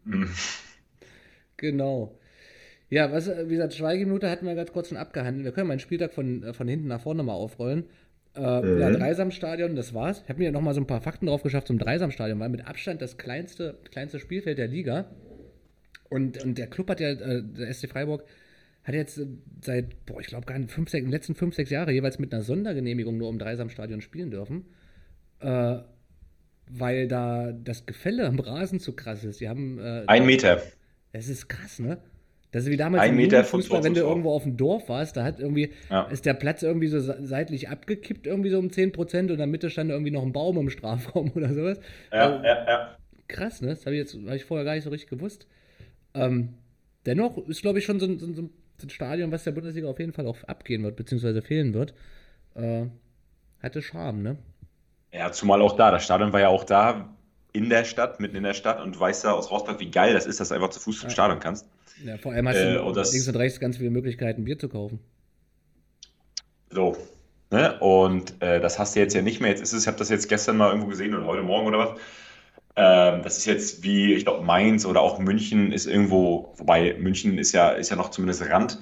Mhm. Genau. Ja, was, wie gesagt, Schweigeminute hatten wir gerade kurz schon abgehandelt. Wir können mal einen Spieltag von, äh, von hinten nach vorne mal aufrollen. Äh, Ja, Dreisamstadion, das war's. Ich habe mir noch mal so ein paar Fakten drauf geschafft zum Dreisamstadion, weil mit Abstand das kleinste, kleinste Spielfeld der Liga. Und, und der Club hat ja, äh, der SC Freiburg, hat jetzt seit, boah, ich glaube gar nicht, fünf, sechs, in den letzten fünf, sechs Jahre jeweils mit einer Sondergenehmigung nur im Dreisamstadion spielen dürfen. Äh, weil da das Gefälle am Rasen zu krass ist. Die haben. Äh, Ein Meter. das ist krass, ne? Das ist wie damals im Meter Tor wenn du irgendwo auf dem Dorf warst, da hat irgendwie, Ja. ist der Platz irgendwie so se- seitlich abgekippt, irgendwie so um 10% und in der Mitte stand irgendwie noch ein Baum im Strafraum oder sowas. Ja, ja, ja. Krass, ne? Das habe ich jetzt hab ich vorher gar nicht so richtig gewusst. Ähm, dennoch ist, glaube ich, schon so ein, so, ein, so ein Stadion, was der Bundesliga auf jeden Fall auch abgehen wird, beziehungsweise fehlen wird. Äh, hatte Charme, ne? Ja, zumal auch da. Das Stadion war ja auch da in der Stadt, mitten in der Stadt und du weißt ja aus Rostock, wie geil das ist, dass du einfach zu Fuß zum. Stadion kannst. Ja, vor allem hast Äh, du und das- links und rechts ganz viele Möglichkeiten, Bier zu kaufen. So. Ne? Und äh, das hast du jetzt ja nicht mehr. Jetzt ist es, ich habe das jetzt gestern mal irgendwo gesehen oder heute Morgen oder was. Ähm, das ist jetzt wie, ich glaube, Mainz oder auch München ist irgendwo, wobei München ist ja, ist ja noch zumindest Rand.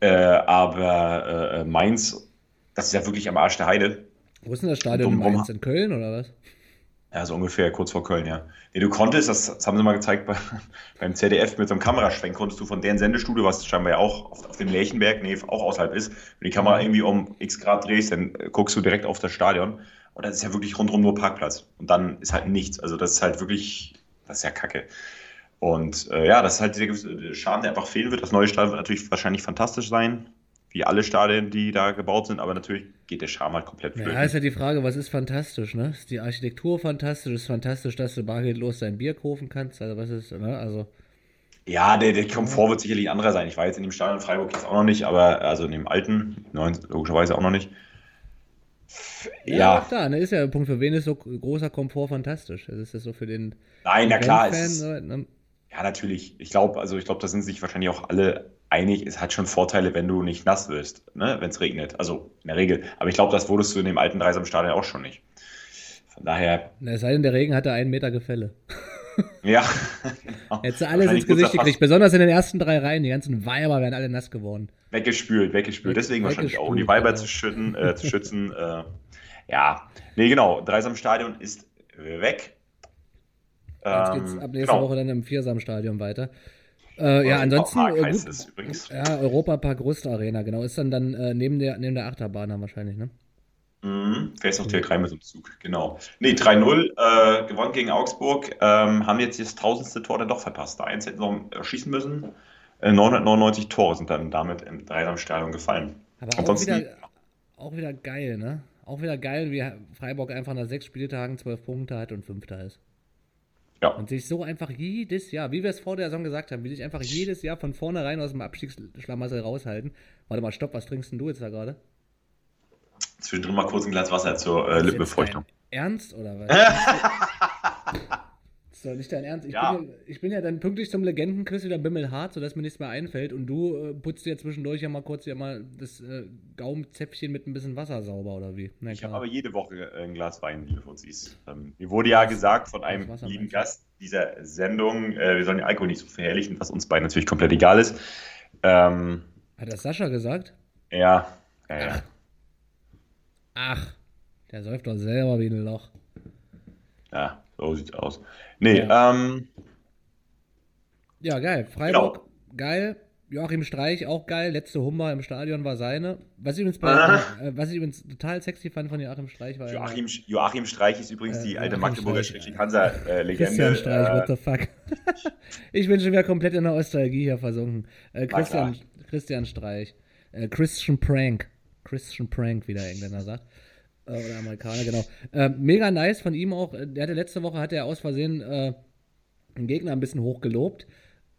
Äh, aber äh, Mainz, das ist ja wirklich am Arsch der Heide. Wo ist denn das Stadion in Mainz? In Köln oder was? Ja, so ungefähr kurz vor Köln, ja. Nee, du konntest, das, das haben sie mal gezeigt bei, beim ZDF mit so einem Kameraschwenk, konntest du von deren Sendestudio, was scheinbar ja auch auf, auf dem Lerchenberg, nee, auch außerhalb ist, wenn die Kamera irgendwie um x Grad drehst, dann äh, guckst du direkt auf das Stadion. Und das ist ja wirklich rundherum nur Parkplatz. Und dann ist halt nichts. Also das ist halt wirklich, das ist ja Kacke. Und äh, ja, das ist halt dieser gewisse Charme, der einfach fehlen wird. Das neue Stadion wird natürlich wahrscheinlich fantastisch sein, wie alle Stadien, die da gebaut sind, aber natürlich geht der Charme halt komplett flöten. Ja, ist ja die Frage, was ist fantastisch, ne? Ist die Architektur fantastisch? Ist fantastisch, dass du bargeldlos dein Bier kaufen kannst? Also, was ist, ne? Also, Ja, der, der Komfort wird sicherlich anderer sein. Ich war jetzt in dem Stadion Freiburg jetzt auch noch nicht, aber also in dem alten, neuen, logischerweise auch noch nicht. ja, Ja, auch da, ne? Ist ja der Punkt, für wen ist so großer Komfort fantastisch? Also, ist das so für den nein, na klar, ist, ne? Ja natürlich. Ich glaube, also ich glaube, da sind sich wahrscheinlich auch alle einig. Es hat schon Vorteile, wenn du nicht nass wirst, ne, wenn es regnet. Also in der Regel. Aber ich glaube, das wurdest du in dem alten Dreisamstadion auch schon nicht. Von daher, Na, Es sei denn, der Regen hatte einen Meter Gefälle. ja. genau. Hättest du alles ins Gesicht gekriegt, besonders in den ersten drei Reihen. Die ganzen Weiber wären alle nass geworden. Weggespült, weggespült. Weg- Deswegen wahrscheinlich auch, um die weggespült, Weiber zu, schütten, äh, zu schützen. Äh, ja, nee, genau. Dreisamstadion ist weg. Jetzt Ähm, geht's ab nächste genau. Woche dann im Viersamstadion weiter. Äh, ja, ansonsten. Park äh, heißt es übrigens. ja, Europapark Rust Arena, genau. Ist dann dann äh, neben, der, neben der Achterbahn dann wahrscheinlich, ne? Mhm. Fährst noch direkt rein mit dem Zug, genau. Nee, 3-0 äh, gewonnen gegen Augsburg, ähm, haben jetzt das tausendste Tor dann doch verpasst. Da eins hätten sie noch schießen müssen. Äh, 999 Tore sind dann damit im Dreisamstadion gefallen. Aber auch Ansonsten- wieder, auch wieder geil, ne? Auch wieder geil, wie Freiburg einfach nach sechs Spieltagen zwölf Punkte hat und Fünfter ist. Ja, Und sich so einfach jedes Jahr, wie wir es vor der Saison gesagt haben, wie sich einfach jedes Jahr von vornherein aus dem Abstiegsschlamassel raushalten. Warte mal, stopp, was trinkst denn du jetzt da gerade? zwischendrin mal kurz ein Glas Wasser zur äh, Lippenbefeuchtung. Ernst oder was? ist doch nicht dein Ernst. Ich, Ja. bin ja, ich bin ja dann pünktlich zum Legenden-Chris wieder bimmelhart, sodass mir nichts mehr einfällt. Und du äh, putzt dir zwischendurch ja mal kurz ja mal das äh, Gaumenzäpfchen mit ein bisschen Wasser sauber oder wie? Na Ich habe aber jede Woche äh, ein Glas Wein, liebe Fuzis. Ähm, mir wurde ja gesagt von einem lieben du? Gast dieser Sendung, äh, wir sollen den Alkohol nicht so verherrlichen, was uns beiden natürlich komplett egal ist. Ähm, Hat das Sascha gesagt? ja, ja, ja. Ach, der säuft doch selber wie ein Loch. Ja, so sieht's aus. Nee, ähm, Ja, geil. Freiburg, Genau. geil. Joachim Streich, auch geil. Letzte Hummer im Stadion war seine. Was ich übrigens, bei, Ah. äh, was ich übrigens total sexy fand von Joachim Streich war. Joachim, Joachim Streich ist übrigens Äh, die alte Joachim Magdeburger ja. Hansa-Legende. Christian Streich, what Äh, the fuck. ich bin schon wieder komplett in der Nostalgie hier versunken. Äh. Christian, Christian Streich. Äh, Christian Prank. Christian Prank, wie der Engländer sagt. Oder Amerikaner, genau. Äh, mega nice von ihm auch. Der hatte letzte Woche, hat er aus Versehen äh, einen Gegner ein bisschen hochgelobt.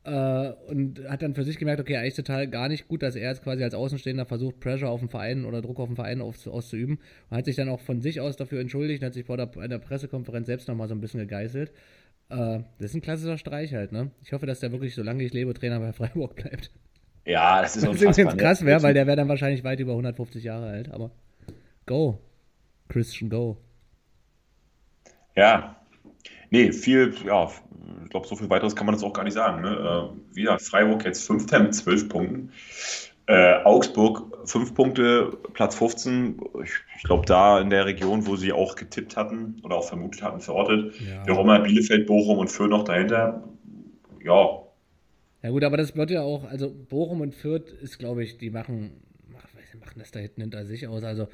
Äh, und hat dann für sich gemerkt, okay, eigentlich total gar nicht gut, dass er jetzt quasi als Außenstehender versucht, Pressure auf den Verein oder Druck auf den Verein aus, auszuüben. Und hat sich dann auch von sich aus dafür entschuldigt und hat sich vor der, einer Pressekonferenz selbst nochmal so ein bisschen gegeißelt. Äh, das ist ein klassischer Streich halt, ne? Ich hoffe, dass der wirklich, solange ich lebe, Trainer bei Freiburg bleibt. ja, das ist unfassbar. übrigens ne? krass wäre, weil der wäre dann wahrscheinlich weit über 150 Jahre alt, aber go. Christian, go. Ja. Nee, viel, ja, ich glaube, so viel weiteres kann man jetzt auch gar nicht sagen. Ne? Äh, wieder Freiburg jetzt Fünfter mit zwölf Punkten. Äh, Augsburg fünf Punkte, Platz 15. Ich, ich glaube, da in der Region, wo sie auch getippt hatten oder auch vermutet hatten, verortet. Ja. Ja. Roma, Bielefeld, Bochum und Fürth noch dahinter. Ja, Ja gut, aber das wird ja auch, also Bochum und Fürth ist, glaube ich, die machen, machen das da hinten hinter sich aus. Also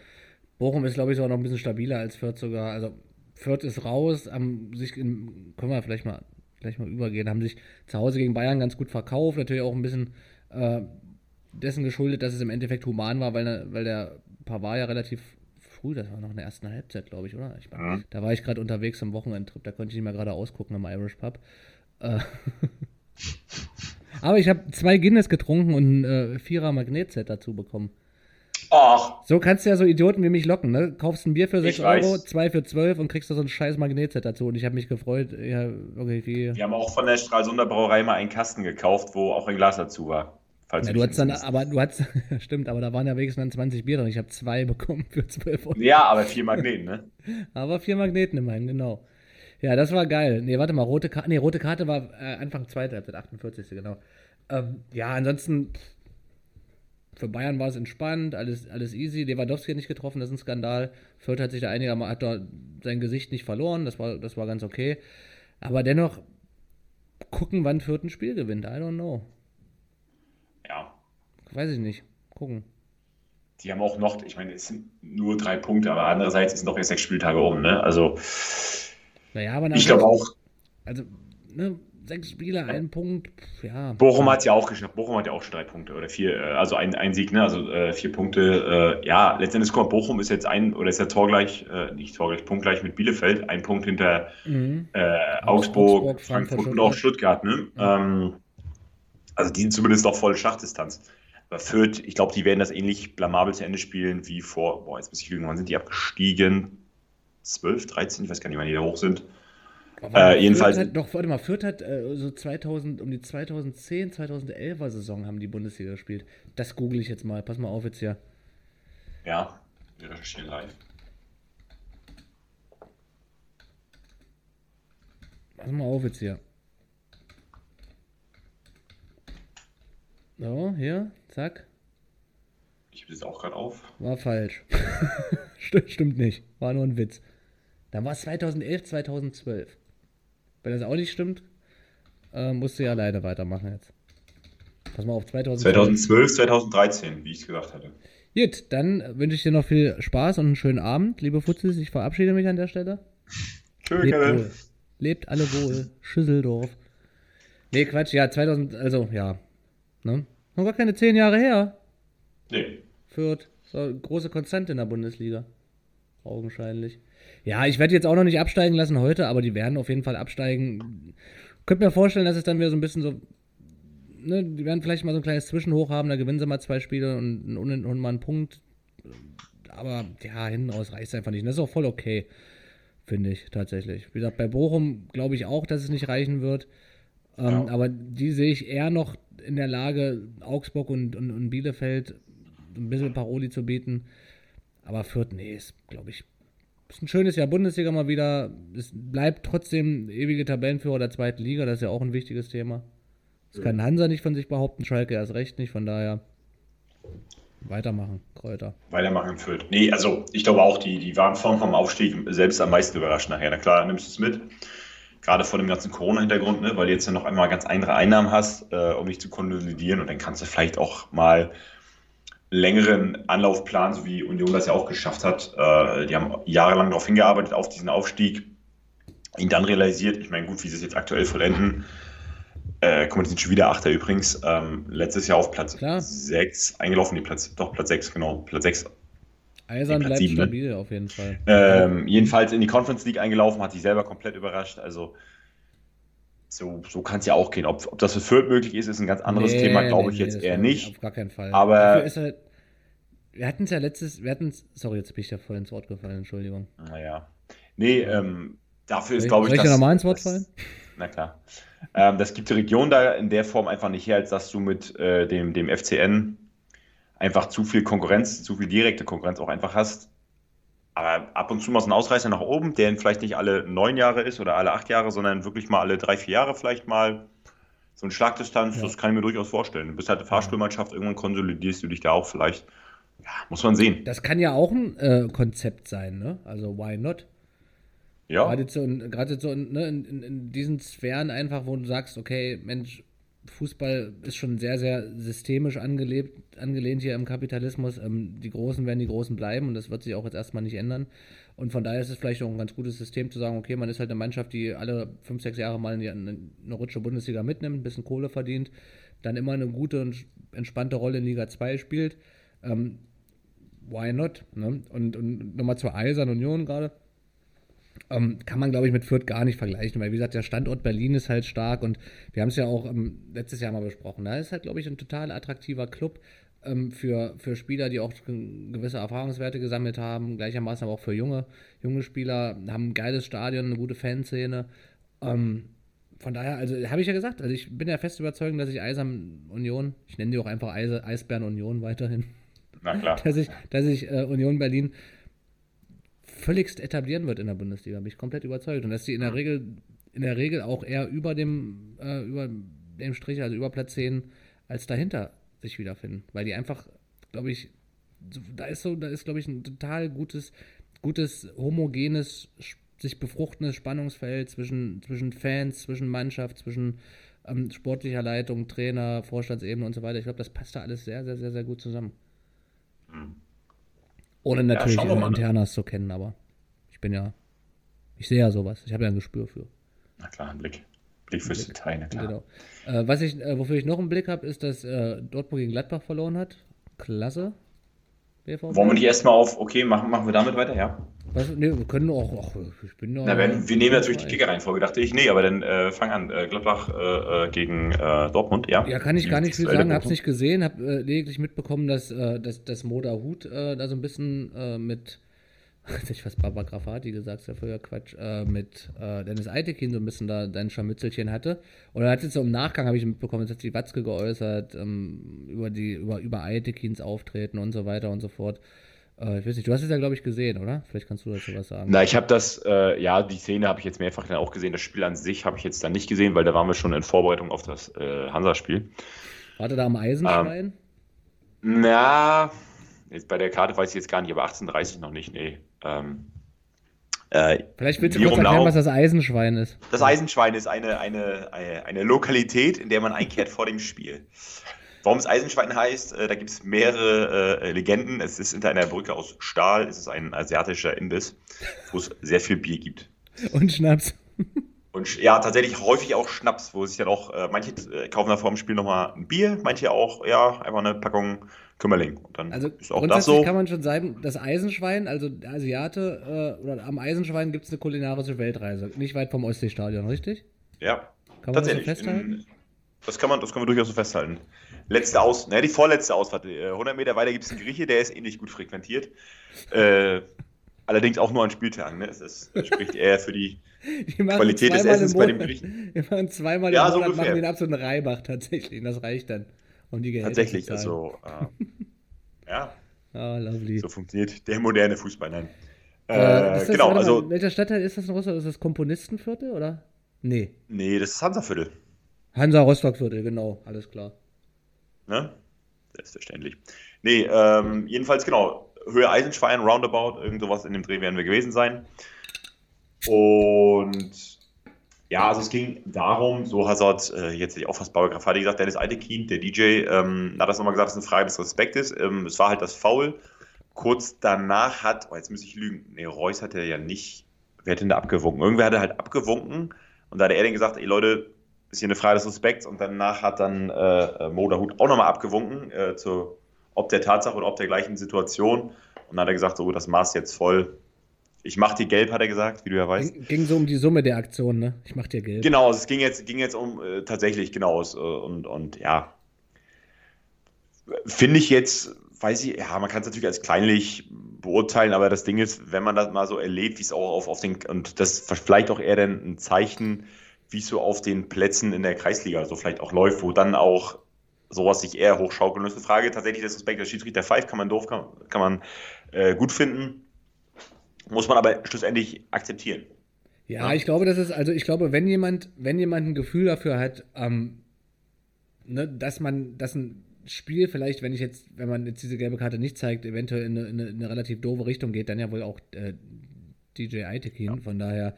Bochum ist, glaube ich, sogar noch ein bisschen stabiler als Fürth sogar. Also Fürth ist raus, haben sich, in, können wir vielleicht mal, gleich mal übergehen, haben sich zu Hause gegen Bayern ganz gut verkauft. Natürlich auch ein bisschen äh, dessen geschuldet, dass es im Endeffekt human war, weil, weil der Pavard ja relativ früh, das war noch in der ersten Halbzeit, glaube ich, oder? Ich Mhm. Da war ich gerade unterwegs am Wochenendtrip, da konnte ich nicht mehr gerade ausgucken im Irish Pub. Äh, aber ich habe zwei Guinness getrunken und ein äh, Vierer Magnetset dazu bekommen. Ach, So kannst du ja so Idioten wie mich locken, ne? Kaufst ein Bier für 6 Ich weiß. Euro, zwei für 12 und kriegst da so ein scheiß Magnetset dazu. Und ich habe mich gefreut, ja, wirklich wie. wir haben auch von der Stralsunder Brauerei mal einen Kasten gekauft, wo auch ein Glas dazu war. Falls Ja, du hast dann, interessiert. aber du hast, stimmt, aber da waren ja wenigstens dann 20 Bier drin. Ich habe zwei bekommen für 12 Euro. ja, aber vier Magneten, ne? Aber vier Magneten immerhin, genau. Ja, das war geil. Nee, warte mal, rote Karte, nee, rote Karte war äh, Anfang zweiter Halbzeit, 48. genau. Ähm, ja, ansonsten pff, für Bayern war es entspannt, alles, alles easy. Lewandowski hat nicht getroffen, das ist ein Skandal. Fürth hat sich da einigermaßen, hat da sein Gesicht nicht verloren, das war, das war ganz okay. Aber dennoch gucken, wann Fürth ein Spiel gewinnt. I don't know. Ja. Weiß ich nicht. Gucken. Die haben auch noch, ich meine, es sind nur drei Punkte, aber andererseits sind doch jetzt sechs Spieltage um, ne? Also, Naja, aber ich glaube auch, Also, ne, sechs Spiele, ein Punkt, ja. Bochum hat ja auch geschafft. Bochum hat ja auch schon drei Punkte oder vier, äh, also ein, ein Sieg, ne? Also äh, vier Punkte. Äh, ja, letztendlich mal, Bochum ist jetzt ein, oder ist ja torgleich, äh, nicht torgleich, punktgleich mit Bielefeld, ein Punkt hinter Mhm. äh, Augsburg, Augsburg, Frankfurt, Frankfurt und auch Stuttgart, ne? Ähm, also die sind zumindest noch voll Schachdistanz. Aber Fürth, ich glaube, die werden das ähnlich blamabel zu Ende spielen wie vor, boah, jetzt muss ich lügen, wann sind die abgestiegen? 12, 13, ich weiß gar nicht, wann die da hoch sind. Äh, jedenfalls- hat, doch, warte mal, Fürth hat äh, so 2000, um die 2010, 2011er Saison haben die Bundesliga gespielt. Das google ich jetzt mal. Pass mal auf jetzt hier. Ja, wir recherchieren live. Pass mal auf jetzt hier. So, hier, zack. Ich habe das auch gerade auf. War falsch. St stimmt nicht. War nur ein Witz. Dann war es 2011, 2012. Wenn das auch nicht stimmt, äh, musst du ja leider weitermachen jetzt. Pass mal auf, 2012. 2012, 2013, wie ich es gesagt hatte. Gut, dann wünsche ich dir noch viel Spaß und einen schönen Abend, liebe Futzis. Ich verabschiede mich an der Stelle. Tschö, Lebt Kevin. wohl. Lebt alle wohl. Schüsseldorf. Nee, Quatsch, ja, 2000, also, ja. Ne? Noch gar keine zehn Jahre her. Nee. Fürth. So, große Konstante in der Bundesliga. Augenscheinlich. Ja, ich werde jetzt auch noch nicht absteigen lassen heute, aber die werden auf jeden Fall absteigen. Könnte mir vorstellen, dass es dann wieder so ein bisschen so. Ne, die werden vielleicht mal so ein kleines Zwischenhoch haben, da gewinnen sie mal zwei Spiele und, und, und mal einen Punkt. Aber ja, hinten raus reicht es einfach nicht. Und das ist auch voll okay, finde ich tatsächlich. Wie gesagt, bei Bochum glaube ich auch, dass es nicht reichen wird. Ähm, Ja. Aber die sehe ich eher noch in der Lage, Augsburg und, und, und Bielefeld ein bisschen Paroli zu bieten. Aber Fürth, nee, ist, glaube ich, ist ein schönes Jahr Bundesliga mal wieder. Es bleibt trotzdem ewige Tabellenführer der zweiten Liga, das ist ja auch ein wichtiges Thema. Das kann Hansa nicht von sich behaupten, Schalke erst recht nicht, von daher weitermachen, Kräuter. Weitermachen in Fürth. Nee, also ich glaube auch, die, die waren vorm vom Aufstieg selbst am meisten überrascht nachher. Na klar, nimmst du es mit. Gerade vor dem ganzen Corona-Hintergrund, ne, weil du jetzt ja noch einmal ganz andere Einnahmen hast, äh, um dich zu konsolidieren und dann kannst du vielleicht auch mal längeren Anlaufplan, so wie Union das ja auch geschafft hat. Äh, die haben jahrelang darauf hingearbeitet, auf diesen Aufstieg, ihn dann realisiert. Ich meine, gut, wie sie es jetzt aktuell vollenden. Äh, guck mal, die sind schon wieder Achter übrigens. Ähm, letztes Jahr auf Platz Klar. 6 eingelaufen, die Platz, doch Platz 6, genau. Platz 6 Eisern Platz bleibt sieben, ne? stabil auf jeden Fall. ähm, jedenfalls in die Conference League eingelaufen, hat sich selber komplett überrascht. Also so, so kann es ja auch gehen. Ob, ob das für Fürth möglich ist, ist ein ganz anderes Nee, Thema, glaube nee, ich nee, jetzt das eher glaube ich nicht. Auf gar keinen Fall. Aber- Dafür ist halt, wir hatten es ja letztes, wir hatten sorry, jetzt bin ich ja voll ins Wort gefallen, Entschuldigung. Naja. Nee, ähm, dafür ist, Soll ich- glaube ich, soll ich ins Wort fallen? Na klar. Ähm, das gibt die Region da in der Form einfach nicht her, als dass du mit äh, dem, dem FCN einfach zu viel Konkurrenz, zu viel direkte Konkurrenz auch einfach hast. Aber ab und zu mal so ein Ausreißer nach oben, der vielleicht nicht alle neun Jahre ist oder alle acht Jahre, sondern wirklich mal alle drei, vier Jahre vielleicht mal. So eine Schlagdistanz, Ja. das kann ich mir durchaus vorstellen. Du bist halt eine Fahrstuhlmannschaft, irgendwann konsolidierst du dich da auch vielleicht. Ja, muss man sehen. Das kann ja auch ein äh, Konzept sein, ne? Also why not? Ja, Gerade so, in, gerade so in, ne, in, in, in diesen Sphären einfach, wo du sagst, okay, Mensch, Fußball ist schon sehr, sehr systemisch angelebt, angelehnt hier im Kapitalismus. Ähm, die Großen werden die Großen bleiben und das wird sich auch jetzt erstmal nicht ändern. Und von daher ist es vielleicht auch ein ganz gutes System zu sagen, okay, man ist halt eine Mannschaft, die alle fünf, sechs Jahre mal eine, eine Rutsche Bundesliga mitnimmt, ein bisschen Kohle verdient, dann immer eine gute und entspannte Rolle in Liga 2 spielt. Ähm, why not? Ne? Und, und nochmal zur Eisern Union gerade ähm, kann man, glaube ich, mit Fürth gar nicht vergleichen, weil, wie gesagt, der Standort Berlin ist halt stark und wir haben es ja auch ähm, letztes Jahr mal besprochen. Da ist halt, glaube ich, ein total attraktiver Club ähm, für, für Spieler, die auch gewisse Erfahrungswerte gesammelt haben, gleichermaßen aber auch für junge, junge Spieler, haben ein geiles Stadion, eine gute Fanszene. Ähm, von daher, also habe ich ja gesagt, also ich bin ja fest überzeugt, dass ich Eisern Union, ich nenne die auch einfach Eise, Eisbären Union weiterhin, na klar. dass ich, dass ich äh, Union Berlin völligst etablieren wird in der Bundesliga, bin ich komplett überzeugt. Und dass die in der Regel, in der Regel auch eher über dem, äh, über dem Strich, also über Platz 10, als dahinter sich wiederfinden. Weil die einfach, glaube ich, da ist so, da ist, glaube ich, ein total gutes, gutes, homogenes, sich befruchtendes Spannungsfeld zwischen, zwischen Fans, zwischen Mannschaft, zwischen ähm, sportlicher Leitung, Trainer, Vorstandsebene und so weiter. Ich glaube, das passt da alles sehr, sehr, sehr, sehr gut zusammen. Ohne natürlich ne? Internas zu kennen, aber ich bin ja, ich sehe ja sowas. Ich habe ja ein Gespür für. Na klar, ein Blick. Blick fürs Detail, na klar. Genau. Äh, was ich, äh, wofür ich noch einen Blick habe, ist, dass äh, Dortmund gegen Gladbach verloren hat. Klasse. BVB. Wollen wir nicht erstmal auf, okay, machen, machen wir damit weiter, ja? Was, nee, wir können auch, ach, ich bin da. Na, wenn, wir nehmen natürlich die Kicker-Reihenfolge, dachte ich. Nee, aber dann äh, fang an. Äh, Gladbach äh, äh, gegen äh, Dortmund, ja? Ja, kann ich gar nicht viel sagen, hab's nicht gesehen, hab äh, lediglich mitbekommen, dass, dass, dass Moda Hut da so ein bisschen mit, hätte ich fast Baba Grafati gesagt, ist ja früher Quatsch, mit Dennis Eitekin so ein bisschen da sein Scharmützelchen hatte. Und er hat jetzt so im Nachgang, habe ich mitbekommen, jetzt hat sich Watzke geäußert ähm, über, die, über, über Eitekins Auftreten und so weiter und so fort. Äh, ich weiß nicht, du hast es ja, glaube ich, gesehen, oder? Vielleicht kannst du dazu was sagen. Na, ich habe das, äh, ja, die Szene habe ich jetzt mehrfach dann auch gesehen. Das Spiel an sich habe ich jetzt dann nicht gesehen, weil da waren wir schon in Vorbereitung auf das äh, Hansa-Spiel. Warte da am Eisenstein? Na, jetzt bei der Karte weiß ich jetzt gar nicht, aber 18.30 noch nicht, nee. Ähm, äh, Vielleicht willst du kurz erklären, was das Eisenschwein ist. Das Eisenschwein ist eine, eine, eine, eine Lokalität, in der man einkehrt vor dem Spiel. Warum es Eisenschwein heißt, äh, da gibt es mehrere äh, Legenden. Es ist hinter einer Brücke aus Stahl, es ist ein asiatischer Imbiss, wo es sehr viel Bier gibt. Und Schnaps. Und ja, tatsächlich häufig auch Schnaps, wo sich dann auch, äh, manche äh, kaufen da vor dem Spiel nochmal ein Bier, manche auch, ja, einfach eine Packung Kümmerling. Und dann Also ist auch das so. kann man schon sagen, das Eisenschwein, also der Asiate, äh, oder am Eisenschwein gibt es eine kulinarische Weltreise. Nicht weit vom Ostseestadion, richtig? Ja, Kann man das so tatsächlich. festhalten? In- Das kann, man, das kann man durchaus so festhalten. Letzte Aus, naja, die vorletzte Ausfahrt. äh, 100 Meter weiter gibt es einen Grieche, der ist ähnlich gut frequentiert. Äh, allerdings auch nur an Spieltagen. Ne? Ist, das spricht eher für die. Die Qualität des Essens bei Monat- Griechen. Die machen zweimal Ja, im so Monat, ungefähr. machen den absoluten Reibach tatsächlich. Das reicht dann. Um die Gehälter Tatsächlich, zu also. Äh, ja, Ah, lovely. so funktioniert der moderne Fußball. Nein. Äh, Äh, das, genau, mal, also. welcher Stadtteil ist das in Rostock? Ist das Komponistenviertel oder? Nee. Nee, das ist Hansaviertel. Hansa Rostockviertel, genau, alles klar. Ne? Selbstverständlich. Nee, ähm, jedenfalls genau. Höhe Eisenschwein, Roundabout, irgend sowas in dem Dreh werden wir gewesen sein. Und ja, also es ging darum, so Hazard, äh, jetzt die Auffassbauer Grafati gesagt, Dennis Altekin, der DJ, ähm, hat das nochmal gesagt, dass es eine Frage des Respektes. Ähm, es war halt das Foul. Kurz danach hat, oh, jetzt muss ich lügen, nee, Reus hat er ja nicht, wer hat denn da abgewunken? Irgendwer hat er halt abgewunken und da hat er dann gesagt, ey Leute, ist hier eine Frage des Respekts und danach hat dann äh, Mo Dahut auch nochmal abgewunken, äh, zu, ob der Tatsache oder ob der gleichen Situation. Und dann hat er gesagt, so, das Maß jetzt voll. Ich mach dir gelb, hat er gesagt, wie du ja weißt. Ging, ging so um die Summe der Aktion, ne? Ich mach dir Geld. Genau, also es ging jetzt, ging jetzt um äh, tatsächlich, genau, es, äh, und, und ja. Finde ich jetzt, weiß ich, ja, man kann es natürlich als kleinlich beurteilen, aber das Ding ist, wenn man das mal so erlebt, wie es auch auf, auf den, und das vielleicht auch eher dann ein Zeichen, wie es so auf den Plätzen in der Kreisliga so vielleicht auch läuft, wo dann auch sowas sich eher hochschaukeln. Und das ist eine Frage tatsächlich des Respekts. Der Schiedsrichter pfeift, kann man doof, kann, kann man äh, gut finden, muss man aber schlussendlich akzeptieren. Ja, Ja. ich glaube, das ist, also ich glaube, wenn jemand, wenn jemand ein Gefühl dafür hat, ähm, ne, dass man, dass ein Spiel vielleicht, wenn ich jetzt, wenn man jetzt diese gelbe Karte nicht zeigt, eventuell in eine, in eine, in eine relativ doofe Richtung geht, dann ja wohl auch äh, DJ Aitekin. Von daher,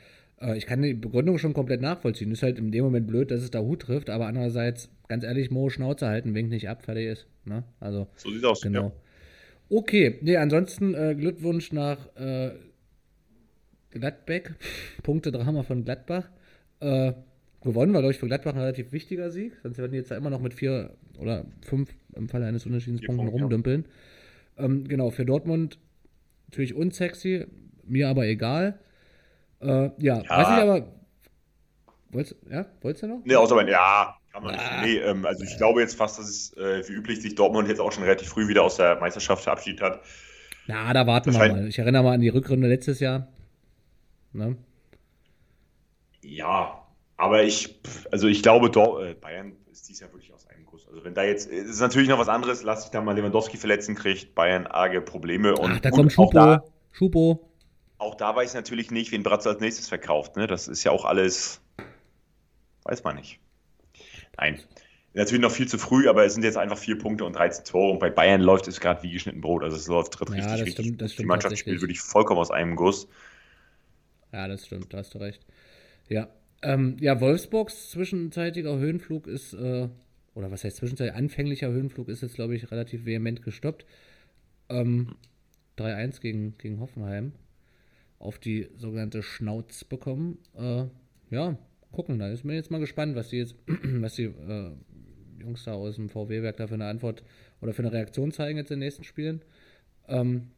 ich kann die Begründung schon komplett nachvollziehen. Ist halt in dem Moment blöd, dass es da Hut trifft, aber andererseits, ganz ehrlich, Mo Schnauze halten, winkt nicht ab, fertig ist. Ne? Also, So sieht es aus. Genau. Ja. Okay, nee, ansonsten äh, Glückwunsch nach äh, Gladbeck. Punkte-Drama von Gladbach. Äh, gewonnen war, glaube ich, für Gladbach ein relativ wichtiger Sieg. Sonst werden die jetzt ja immer noch mit vier oder fünf im Falle eines Unentschiedenspunkten Punkte, ja. rumdümpeln. Ähm, genau, für Dortmund natürlich unsexy, mir aber egal. Äh, ja, Ja. was ich aber. Wolltest, ja, wolltest du noch? Nee, außer wenn, ja, kann man nicht. Ah. Nee, ähm, also ich glaube jetzt fast, dass es äh, wie üblich sich Dortmund jetzt auch schon relativ früh wieder aus der Meisterschaft verabschiedet hat. Na, da warten Das wir mal. Ich erinnere mal an die Rückrunde letztes Jahr. Ne? Ja, aber ich, also ich glaube, Dor äh, Bayern ist dies Jahr wirklich aus einem Guss. Also wenn da jetzt, es ist natürlich noch was anderes, lass sich da mal Lewandowski verletzen, kriegt Bayern arge Probleme. Und Ach, da kommt auch da, Schupo. Auch da weiß ich natürlich nicht, wen Bratzo als nächstes verkauft. Ne? Das ist ja auch alles, weiß man nicht. Nein. Natürlich noch viel zu früh, aber es sind jetzt einfach vier Punkte und 13 Tore und bei Bayern läuft es gerade wie geschnitten Brot. Also es läuft Ja, richtig, das richtig. stimmt, das Die stimmt Mannschaft spielt wirklich vollkommen aus einem Guss. Ja, das stimmt, da hast du recht. Ja, ähm, ja Wolfsburgs zwischenzeitiger Höhenflug ist, äh, oder was heißt zwischenzeitiger, anfänglicher Höhenflug ist jetzt, glaube ich, relativ vehement gestoppt. Ähm, 3-1 gegen, gegen Hoffenheim auf die sogenannte Schnauz bekommen. Äh, ja, gucken, da ist mir jetzt mal gespannt, was die jetzt, was die äh, Jungs da aus dem VW-Werk da für eine Antwort oder für eine Reaktion zeigen jetzt in den nächsten Spielen. Ähm,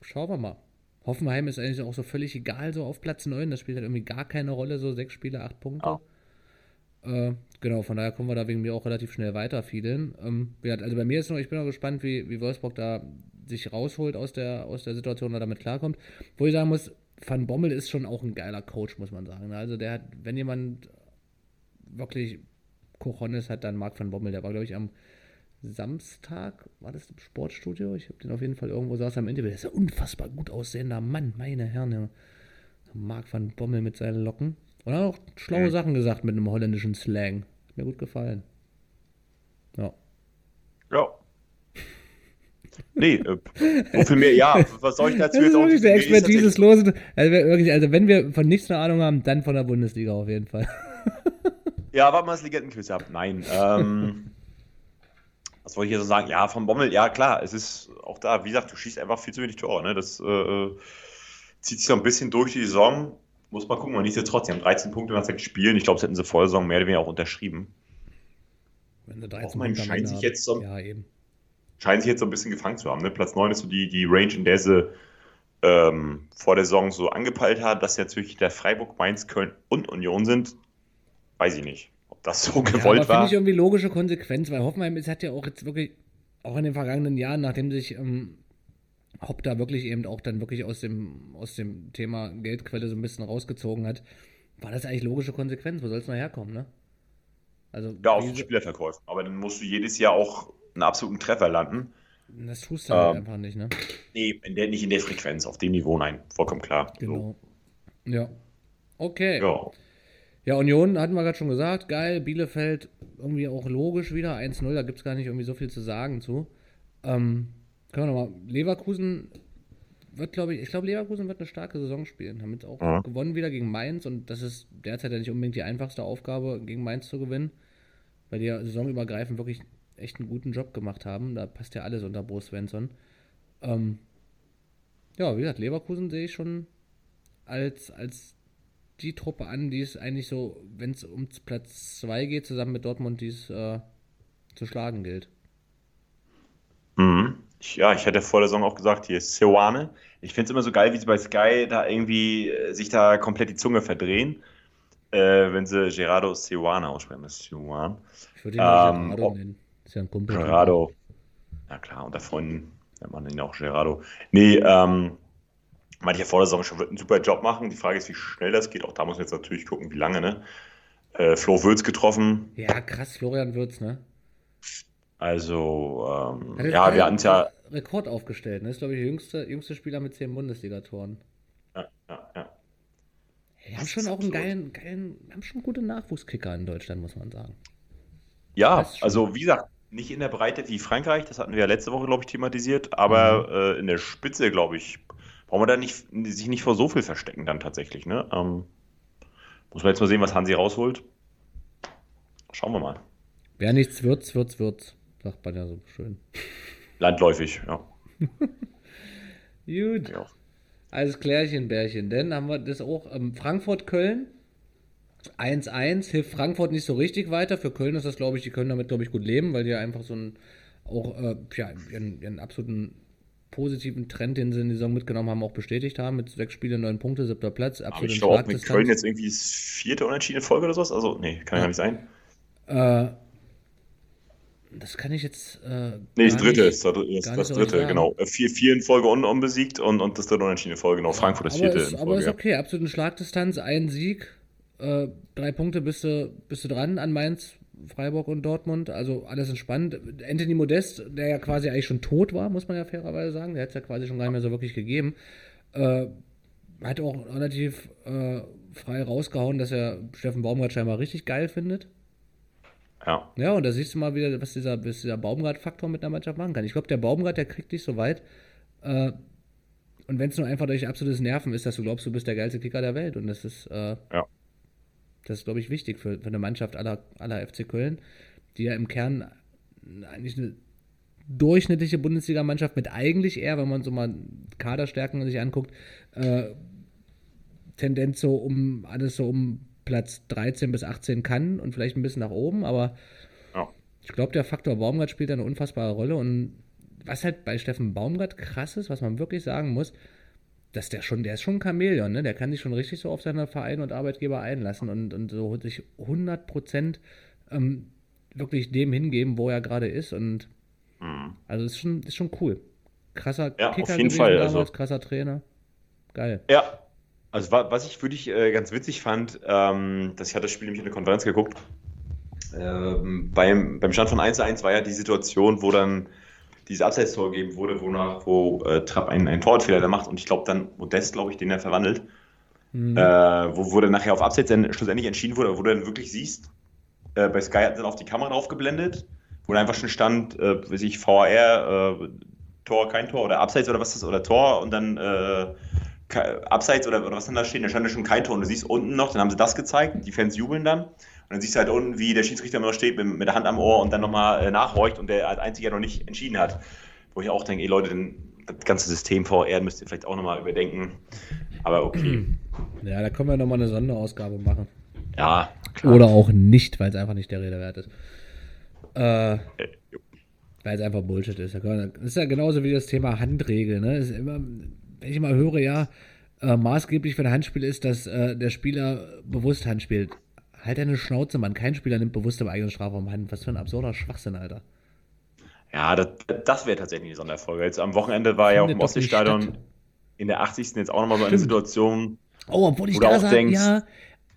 schauen wir mal. Hoffenheim ist eigentlich auch so völlig egal, so auf Platz 9. Das spielt halt irgendwie gar keine Rolle, so sechs Spiele, acht Punkte. Äh, genau, von daher kommen wir da wegen mir auch relativ schnell weiter, vielen. Ähm, also bei mir ist noch, ich bin noch gespannt, wie, wie Wolfsburg da sich rausholt aus der, aus der Situation oder damit klarkommt. Wo ich sagen muss, Van Bommel ist schon auch ein geiler Coach, muss man sagen. Also der hat, wenn jemand wirklich Cojones hat, dann Marc van Bommel. Der war, glaube ich, am Samstag, war das im Sportstudio? Ich habe den auf jeden Fall irgendwo saß am Interview. Der ist ja unfassbar gut aussehender Mann, meine Herren. Ja. Marc van Bommel mit seinen Locken. Und hat auch schlaue Mhm. Sachen gesagt mit einem holländischen Slang. Hat mir gut gefallen. Ja. Ja. Nee, äh, viel mehr, ja, was soll ich dazu Das jetzt auch wirklich der? Nee, ist Expertiseslose. Also, wirklich, also wenn wir von nichts eine Ahnung haben, dann von der Bundesliga auf jeden Fall. Ja, warte mal, das Legendenquiz ab. Nein, ähm, was wollte ich hier so sagen? Ja, von Bommel, ja klar, es ist auch da, wie gesagt, du schießt einfach viel zu wenig Tore. Ne? Das äh, zieht sich so ein bisschen durch die Saison. Muss mal gucken, man liest ja trotzdem 13 Punkte nach sechs Spielen. Ich glaube, das hätten sie vor der Saison mehr oder weniger auch unterschrieben. Wenn du 13 Hoffenheim Punkte scheint sich jetzt so- Ja, eben. Scheinen sich jetzt so ein bisschen gefangen zu haben. Ne? Platz 9 ist so die, die Range, in der sie ähm, vor der Saison so angepeilt hat, dass jetzt wirklich der Freiburg, Mainz, Köln und Union sind. Weiß ich nicht, ob das so Ja, aber gewollt finde war. ich irgendwie logische Konsequenz, weil Hoffenheim ist, hat ja auch jetzt wirklich, auch in den vergangenen Jahren, nachdem sich ähm, Hopp da wirklich eben auch dann wirklich aus dem, aus dem Thema Geldquelle so ein bisschen rausgezogen hat, war das eigentlich logische Konsequenz. Wo soll es noch herkommen, ne? Also, ja, wie den Spielerverkäufen. Aber dann musst du jedes Jahr auch einen absoluten Treffer landen. das tust du halt Ähm, einfach nicht, ne? Nee, in der, nicht in der Frequenz, auf dem Niveau, nein, vollkommen klar. Genau. Ja. Okay. So. Ja, Union hatten wir gerade schon gesagt, geil. Bielefeld irgendwie auch logisch wieder 1-0, da gibt es gar nicht irgendwie so viel zu sagen zu. Ähm, können wir nochmal. Leverkusen wird, glaube ich, ich glaube, Leverkusen wird eine starke Saison spielen. Haben jetzt auch Ja. gewonnen wieder gegen Mainz und das ist derzeit ja nicht unbedingt die einfachste Aufgabe, gegen Mainz zu gewinnen, weil die ja saisonübergreifend wirklich echt einen guten Job gemacht haben. Da passt ja alles unter Bo Svensson. Ähm, ja, wie gesagt, Leverkusen sehe ich schon als, als die Truppe an, die es eigentlich so, wenn es um Platz 2 geht, zusammen mit Dortmund, die es äh, zu schlagen gilt. Mhm. Ja, ich hätte vor der Saison auch gesagt, hier ist Seoane. Ich finde es immer so geil, wie sie bei Sky da irgendwie äh, sich da komplett die Zunge verdrehen, äh, wenn sie Gerardo Seoane aussprechen. Das ist Seoane. Ich würde ihn mal Ähm, Gerardo nennen. Ist ja ein Kumpel. Gerardo. Ja klar, unter Freunden nennt man ihn auch Gerardo. Nee, ähm, meinte ich ja vor der Saison schon, wird einen super Job machen. Die Frage ist, wie schnell das geht. Auch da muss man jetzt natürlich gucken, wie lange, ne? Äh, Flo Würz getroffen. Ja, krass, Florian Würz, ne? Also, ähm, ja, wir hatten es ja. Rekord aufgestellt, ne? Ist, glaube ich, der jüngste, jüngste Spieler mit 10 Bundesligatoren. Ja, ja, ja. Die haben schon auch einen geilen, geilen, haben schon gute Nachwuchskicker in Deutschland, muss man sagen. Ja, also wie gesagt, nicht in der Breite wie Frankreich, das hatten wir ja letzte Woche, glaube ich, thematisiert, aber Mhm. äh, in der Spitze, glaube ich, brauchen wir da nicht, sich nicht vor so viel verstecken dann tatsächlich. Ne? Ähm, muss man jetzt mal sehen, was Hansi rausholt. Schauen wir mal. Wer nichts wird's, wird's, wird's. Sagt man ja so schön. Landläufig, ja. Gut. Ja. Alles Klärchen, Bärchen. Dann haben wir das auch ähm, Frankfurt-Köln. 1-1 hilft Frankfurt nicht so richtig weiter. Für Köln ist das, glaube ich, die können damit, glaube ich, gut leben, weil die einfach so einen, auch, äh, ja, ihren, ihren absoluten positiven Trend, den sie in die Saison mitgenommen haben, auch bestätigt haben. Mit sechs Spielen, neun Punkte, siebter Platz. Aber ich glaube, mit. Köln jetzt irgendwie das vierte unentschiedene Folge oder sowas. Also, nee, kann ja Ja. gar nicht sein. Äh, das kann ich jetzt. Äh, Nee, das dritte nicht- ist das, gar das, so dritte, genau. Äh, Vier, vier in Folge un, unbesiegt und, und das dritte unentschiedene Folge, genau. Frankfurt das aber vierte ist, in aber ist Folge. okay, absolut in Schlagdistanz, ein Sieg, äh, drei Punkte bist du, bist du dran an Mainz, Freiburg und Dortmund, also alles entspannt. Anthony Modest, der ja quasi eigentlich schon tot war, muss man ja fairerweise sagen, der hat es ja quasi schon gar nicht mehr so wirklich gegeben, äh, hat auch relativ äh, frei rausgehauen, dass er Steffen Baumgart scheinbar richtig geil findet. Ja. Ja, und da siehst du mal wieder, was dieser, was dieser Baumgart-Faktor mit einer Mannschaft machen kann. Ich glaube, der Baumgart, der kriegt dich so weit. Äh, und wenn es nur einfach durch absolutes Nerven ist, dass du glaubst, du bist der geilste Kicker der Welt. Und das ist, äh, Ja. Das ist, glaube ich, wichtig für, für eine Mannschaft aller, aller FC Köln, die ja im Kern eigentlich eine durchschnittliche Bundesligamannschaft mit eigentlich eher, wenn man so mal Kaderstärken sich anguckt, äh, Tendenz so um alles so um Platz 13 bis 18 kann und vielleicht ein bisschen nach oben, aber Ja. ich glaube, der Faktor Baumgart spielt da eine unfassbare Rolle und was halt bei Steffen Baumgart krass ist, was man wirklich sagen muss, dass der schon, der ist schon ein Chamäleon, ne? Der kann sich schon richtig so auf seine Vereine und Arbeitgeber einlassen und, und so sich 100 Prozent ähm, wirklich dem hingeben, wo er gerade ist und Mhm. also ist schon, ist schon cool. Krasser Ja, auf Kicker jeden gewesen Fall, damals, also- krasser Trainer. Geil. Ja, also wa- was ich wirklich äh, ganz witzig fand, ähm, dass ich hatte das Spiel nämlich in der Konferenz geguckt. Ähm, beim, beim Stand von 1-1 war ja die Situation, wo dann dieses Abseits-Tor gegeben wurde, wonach, wo äh, Trapp einen, einen Torwartfehler da macht und ich glaube dann Modest, glaube ich, den er verwandelt, Mhm. äh, wo, wo dann nachher auf Abseits dann schlussendlich entschieden wurde, wo du dann wirklich siehst, äh, bei Sky hat dann auf die Kamera draufgeblendet, wo dann einfach schon stand, äh, weiß ich, VAR, äh, Tor, kein Tor oder Abseits oder was ist das, oder Tor und dann äh, Abseits oder, oder was dann da steht, da stand ja schon kein Tor und du siehst unten noch, dann haben sie das gezeigt, die Fans jubeln dann. Dann siehst du halt unten, wie der Schiedsrichter immer noch steht mit, mit der Hand am Ohr und dann nochmal äh, nachhorcht und der als einziger noch nicht entschieden hat. Wo ich auch denke, ey Leute, das ganze System VR müsst ihr vielleicht auch nochmal überdenken. Aber okay. Ja, da können wir nochmal eine Sonderausgabe machen. Ja, klar. Oder auch nicht, weil es einfach nicht der Rede wert ist. Äh, weil es einfach Bullshit ist. Das ist ja genauso wie das Thema Handregel. Ne? ist immer, wenn ich mal höre, ja, äh, maßgeblich für ein Handspiel ist, dass äh, der Spieler bewusst Hand spielt. Halt deine Schnauze, Mann. Kein Spieler nimmt bewusst im eigenen Strafraum Hand. Was für ein absurder Schwachsinn, Alter. Ja, das, das wäre tatsächlich eine Sonderfolge. Jetzt am Wochenende war ja auch im Ostseestadion in der 80. jetzt auch nochmal so eine Situation. Oh, obwohl ich da sage, ja,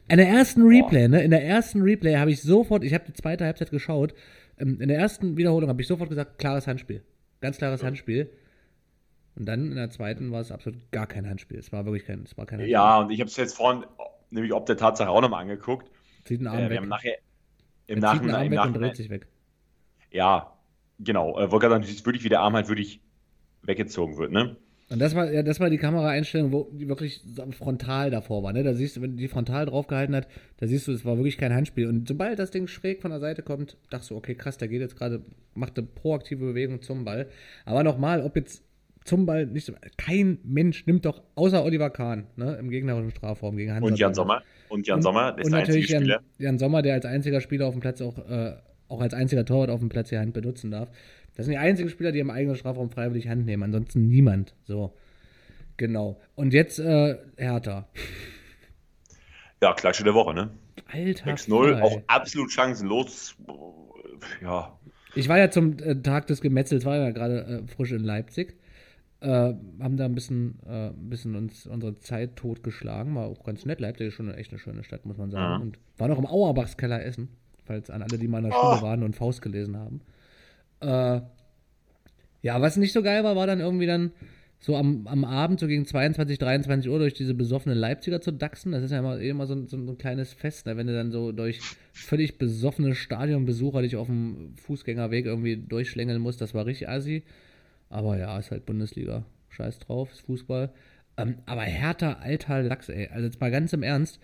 in der ersten Replay, ne, in der ersten Replay habe ich sofort, ich habe die zweite Halbzeit geschaut, ähm, in der ersten Wiederholung habe ich sofort gesagt, klares Handspiel. Ganz klares ja. Handspiel. Und dann in der zweiten war es absolut gar kein Handspiel. Es war wirklich kein, es war kein Handspiel. Ja, und ich habe es jetzt vorhin, nämlich ob der Tatsache auch nochmal angeguckt. Zieht einen Arm äh, weg. Wir haben nachher, im Nachhinein, im Nachhinein, und dreht sich weg. Ja, genau. Äh, wollte gerade sagen, wirklich, wie der Arm halt wirklich weggezogen wird, ne? Und das war, ja, das war die Kameraeinstellung, wo die wirklich frontal davor war. Ne? Da siehst du, wenn die frontal draufgehalten hat, da siehst du, es war wirklich kein Handspiel. Und sobald das Ding schräg von der Seite kommt, dachte du, okay, krass, der geht jetzt gerade, macht eine proaktive Bewegung zum Ball. Aber nochmal, ob jetzt zum Ball nicht, kein Mensch nimmt doch, außer Oliver Kahn, ne, im gegnerischen Strafraum gegen Hans. Und Jan Sommer. Und Jan Sommer, ist und, und natürlich Jan, Jan, Sommer, der als einziger Spieler auf dem Platz auch, äh, auch als einziger Torwart auf dem Platz die Hand benutzen darf. Das sind die einzigen Spieler, die im eigenen Strafraum freiwillig Hand nehmen. Ansonsten niemand. So. Genau. Und jetzt äh, Hertha. Ja, Klatsche der Woche, ne? Alter. 6-0, auch absolut chancenlos. Ja. Ich war ja zum äh, Tag des Gemetzels, war ja gerade äh, frisch in Leipzig. Äh, haben da ein bisschen, äh, ein bisschen uns unsere Zeit totgeschlagen. War auch ganz nett. Leipzig ist schon echt eine schöne Stadt, muss man sagen. Mhm. Und war noch im Auerbachskeller essen. Falls an alle, die mal in der Schule oh. waren und Faust gelesen haben. Äh, ja, was nicht so geil war, war dann irgendwie dann so am, am Abend, so gegen 22, 23 Uhr, durch diese besoffene Leipziger zu dachsen. Das ist ja immer, immer so, ein, so ein kleines Fest, ne? wenn du dann so durch völlig besoffene Stadionbesucher dich auf dem Fußgängerweg irgendwie durchschlängeln musst. Das war richtig assi. Aber ja, ist halt Bundesliga. Scheiß drauf, ist Fußball. Ähm, aber härter, alter Lachs, ey. Also jetzt mal ganz im Ernst.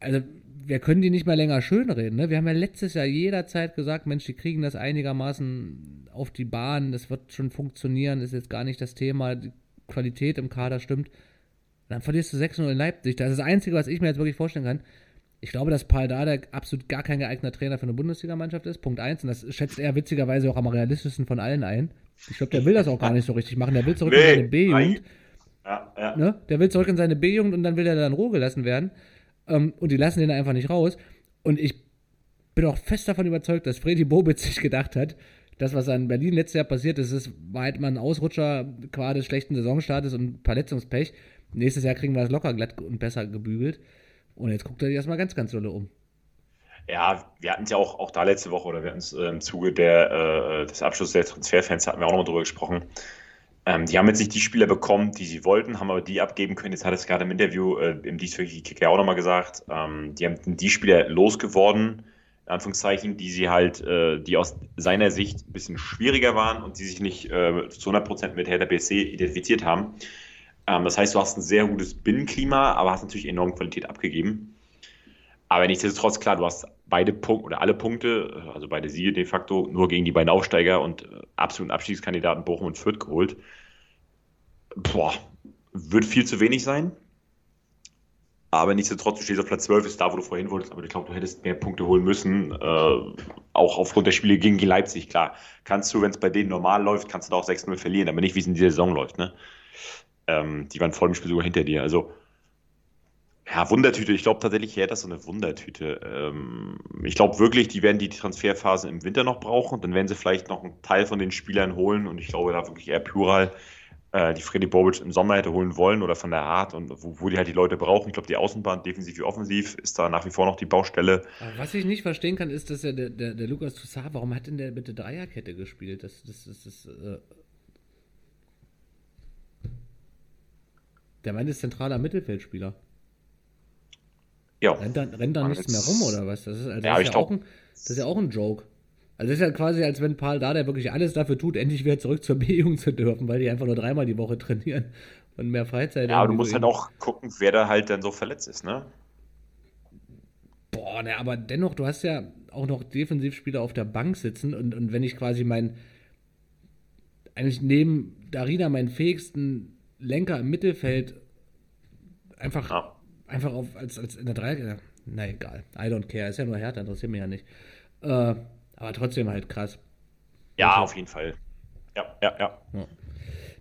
Also, wir können die nicht mehr länger schönreden. Ne? Wir haben ja letztes Jahr jederzeit gesagt, Mensch, die kriegen das einigermaßen auf die Bahn, das wird schon funktionieren, ist jetzt gar nicht das Thema, die Qualität im Kader stimmt. dann verlierst du 6-0 in Leipzig. Das ist das Einzige, was ich mir jetzt wirklich vorstellen kann. Ich glaube, dass Paul Dada absolut gar kein geeigneter Trainer für eine Bundesligamannschaft ist. Punkt 1. Und das schätzt er witzigerweise auch am realistischsten von allen ein. Ich glaube, der will das auch gar nicht so richtig machen. Der will zurück nee, in seine B-Jugend. Ja, ja. Ne? Der will zurück in seine B-Jugend und dann will er dann Ruhe gelassen werden. Ähm, und die lassen den einfach nicht raus. Und ich bin auch fest davon überzeugt, dass Freddy Bobic sich gedacht hat, das, was an Berlin letztes Jahr passiert ist, ist, war halt mal ein Ausrutscher quasi des schlechten Saisonstartes und Verletzungspech. Nächstes Jahr kriegen wir das locker glatt und besser gebügelt. Und jetzt guckt er sich erstmal ganz, ganz dolle um. Ja, wir hatten es ja auch, auch da letzte Woche oder wir hatten es äh, im Zuge der, äh, des Abschlusses der Transferfans hatten wir auch nochmal drüber gesprochen. Ähm, die haben jetzt nicht die Spieler bekommen, die sie wollten, haben aber die abgeben können. Jetzt hat es gerade im Interview äh, im dieswöchigen Kicker auch nochmal gesagt. Ähm, die haben die Spieler losgeworden, in Anführungszeichen, die sie halt, äh, die aus seiner Sicht ein bisschen schwieriger waren und die sich nicht äh, zu 100% mit Hertha BSC identifiziert haben. Ähm, das heißt, du hast ein sehr gutes Binnenklima, aber hast natürlich enorm Qualität abgegeben. Aber nichtsdestotrotz, klar, du hast beide Punkte oder alle Punkte, äh, also beide Siege de facto, nur gegen die beiden Aufsteiger und äh, absoluten Abstiegskandidaten Bochum und Fürth geholt boah, wird viel zu wenig sein. Aber nichtsdestotrotz, du stehst auf Platz 12, ist da, wo du vorhin wolltest, aber ich glaube, du hättest mehr Punkte holen müssen. Äh, auch aufgrund der Spiele gegen Leipzig, klar. Kannst du, wenn es bei denen normal läuft, kannst du da auch 6-0 verlieren, aber nicht, wie es in dieser Saison läuft. Ne? Ähm, die waren vor dem Spiel sogar hinter dir. Also, ja, Wundertüte. Ich glaube tatsächlich, ja, das ist so eine Wundertüte. Ähm, ich glaube wirklich, die werden die Transferphase im Winter noch brauchen. Dann werden sie vielleicht noch einen Teil von den Spielern holen und ich glaube da wirklich eher Plural äh, die Freddy Bobic im Sommer hätte holen wollen oder von der Art und wo, wo die halt die Leute brauchen. Ich glaube, die Außenbahn, defensiv wie offensiv, ist da nach wie vor noch die Baustelle. Aber was ich nicht verstehen kann, ist, dass ja der, der, der Lukas Toussaint, warum hat denn der bitte Dreierkette gespielt? Das, das, das, das äh Der meint ist zentraler Mittelfeldspieler. Ja. Rennt dann, rennt dann nichts mehr rum oder was? Das ist, also ja, das ist ja, auch ein, das ist ja auch ein Joke. Also das ist ja quasi, als wenn Paul da, der wirklich alles dafür tut, endlich wieder zurück zur B-Jugend zu dürfen, weil die einfach nur dreimal die Woche trainieren und mehr Freizeit haben. Ja, aber du musst halt auch gucken, wer da halt dann so verletzt ist, ne? Boah, ne, aber dennoch, du hast ja auch noch Defensivspieler auf der Bank sitzen und, und wenn ich quasi mein, eigentlich neben Darida meinen fähigsten Lenker im Mittelfeld einfach, Ja. einfach auf, als, als in der Dreieck, na egal, I don't care, ist ja nur Hertha, interessiert mich ja nicht. Äh, aber trotzdem halt krass. Ja, auf jeden Fall. Ja, ja, ja.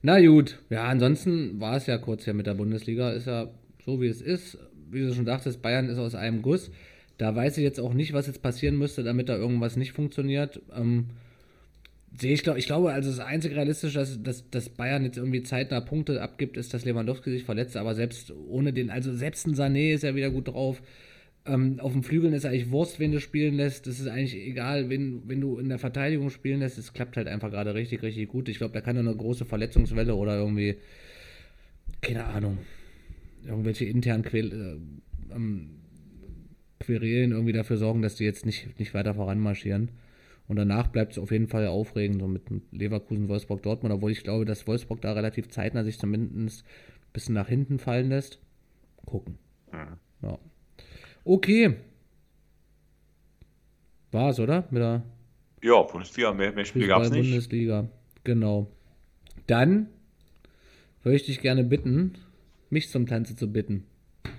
Na gut, ja, ansonsten war es ja kurz ja mit der Bundesliga, ist ja so wie es ist. Wie du schon dachtest, Bayern ist aus einem Guss. Da weiß ich jetzt auch nicht, was jetzt passieren müsste, damit da irgendwas nicht funktioniert. Ähm, sehe ich, glaube ich glaube, also das einzige realistische, dass, dass, dass Bayern jetzt irgendwie zeitnah Punkte abgibt, ist, dass Lewandowski sich verletzt, aber selbst ohne den, also selbst ein Sané ist ja wieder gut drauf. Ähm, auf dem Flügeln ist eigentlich Wurst, wen du spielen lässt. Das ist eigentlich egal, wenn, wenn du in der Verteidigung spielen lässt. Es klappt halt einfach gerade richtig, richtig gut. Ich glaube, da kann nur eine große Verletzungswelle oder irgendwie, keine Ahnung, irgendwelche internen Quäl äh, ähm, Querelen irgendwie dafür sorgen, dass die jetzt nicht, nicht weiter voranmarschieren. Und danach bleibt es auf jeden Fall aufregend, so mit Leverkusen, Wolfsburg, Dortmund, obwohl ich glaube, dass Wolfsburg da relativ zeitnah sich zumindest ein bisschen nach hinten fallen lässt. Gucken. Ja. Okay. War's, oder? Mit der Ja, Bundesliga, mehr, mehr Spiele gab es nicht. Bundesliga. Genau. Dann würde ich dich gerne bitten, mich zum Tanze zu bitten,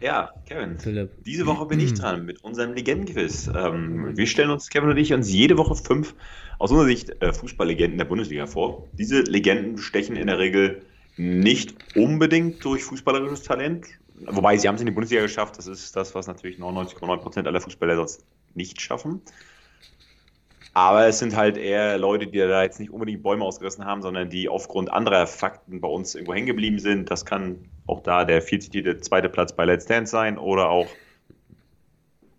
Ja, Kevin. Philipp. Diese Woche bin ich dran mit unserem Legendenquiz. Ähm, wir stellen uns, Kevin und ich, uns jede Woche fünf aus unserer Sicht äh, Fußballlegenden der Bundesliga vor. Diese Legenden stechen in der Regel nicht unbedingt durch fußballerisches Talent, wobei sie haben es in die Bundesliga geschafft. Das ist das, was natürlich 99,9% aller Fußballer sonst nicht schaffen. Aber es sind halt eher Leute, die da jetzt nicht unbedingt Bäume ausgerissen haben, sondern die aufgrund anderer Fakten bei uns irgendwo hängen geblieben sind. Das kann auch da der viel zitierte zweite Platz bei Let's Dance sein oder auch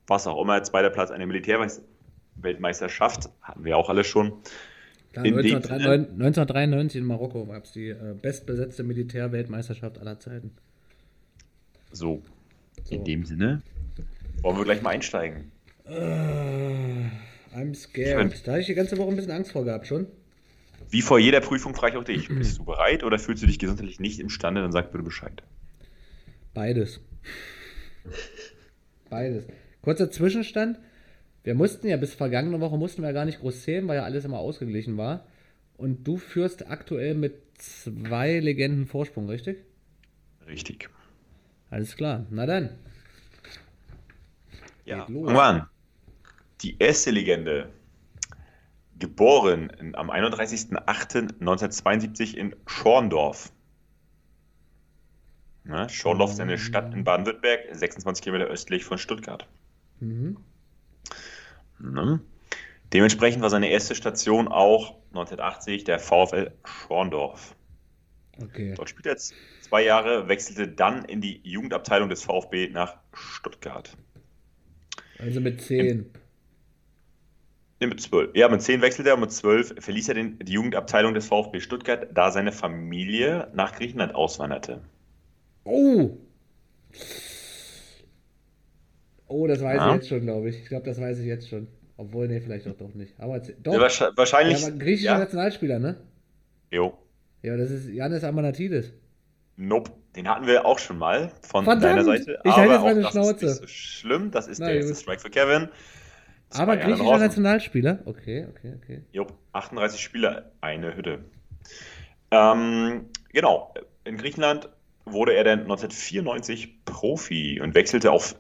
was auch immer, zweiter Platz eine Militärweltmeisterschaft. Hatten wir auch alle schon. Klar, In dem 1993, 1993 in Marokko gab es die äh, bestbesetzte Militärweltmeisterschaft aller Zeiten. So, So. in dem Sinne wollen wir gleich mal einsteigen. Äh, I'm scared. Da habe ich die ganze Woche ein bisschen Angst vor gehabt schon. Wie vor jeder Prüfung frage ich auch dich, bist du bereit oder fühlst du dich gesundheitlich nicht imstande? Dann sag bitte Bescheid. Beides. Beides. Kurzer Zwischenstand. Wir mussten ja bis vergangene Woche mussten wir ja gar nicht groß zählen, weil ja alles immer ausgeglichen war. Und du führst aktuell mit zwei Legenden Vorsprung, richtig? Richtig. Alles klar. Na dann. Ja, fangen wir an. Die erste Legende, geboren am 31.08.1972 in Schorndorf. Na, Schorndorf ist eine Stadt in Baden-Württemberg, 26 Kilometer östlich von Stuttgart. Mhm. Ne? Dementsprechend war seine erste Station auch 1980 der VfL Schorndorf. Okay. Dort spielte er zwei Jahre, wechselte dann in die Jugendabteilung des VfB nach Stuttgart. Also mit 10. Nee, mit 12. Ja, mit 10 wechselte er mit 12 verließ er den, die Jugendabteilung des VfB Stuttgart, da seine Familie nach Griechenland auswanderte. Oh! Oh, das weiß Ja. ich jetzt schon, glaube ich. Ich glaube, das weiß ich jetzt schon. Obwohl, nee, vielleicht doch, doch nicht. Aber doch. Ja, wahrscheinlich, Ja, griechischer ja, Nationalspieler, ne? jo, Ja, das ist Janis Amanatidis. nope. Den hatten wir auch schon mal von Verdammt, deiner Seite. ich halte aber jetzt meine auch das Schnauze. ist nicht so schlimm. Das ist Na der erste. Strike für Kevin. Aber griechischer. Nationalspieler? Okay, okay, okay. Jo, 38 Spieler, eine Hütte. Ähm, genau, in Griechenland wurde er dann 1994 Profi und wechselte auf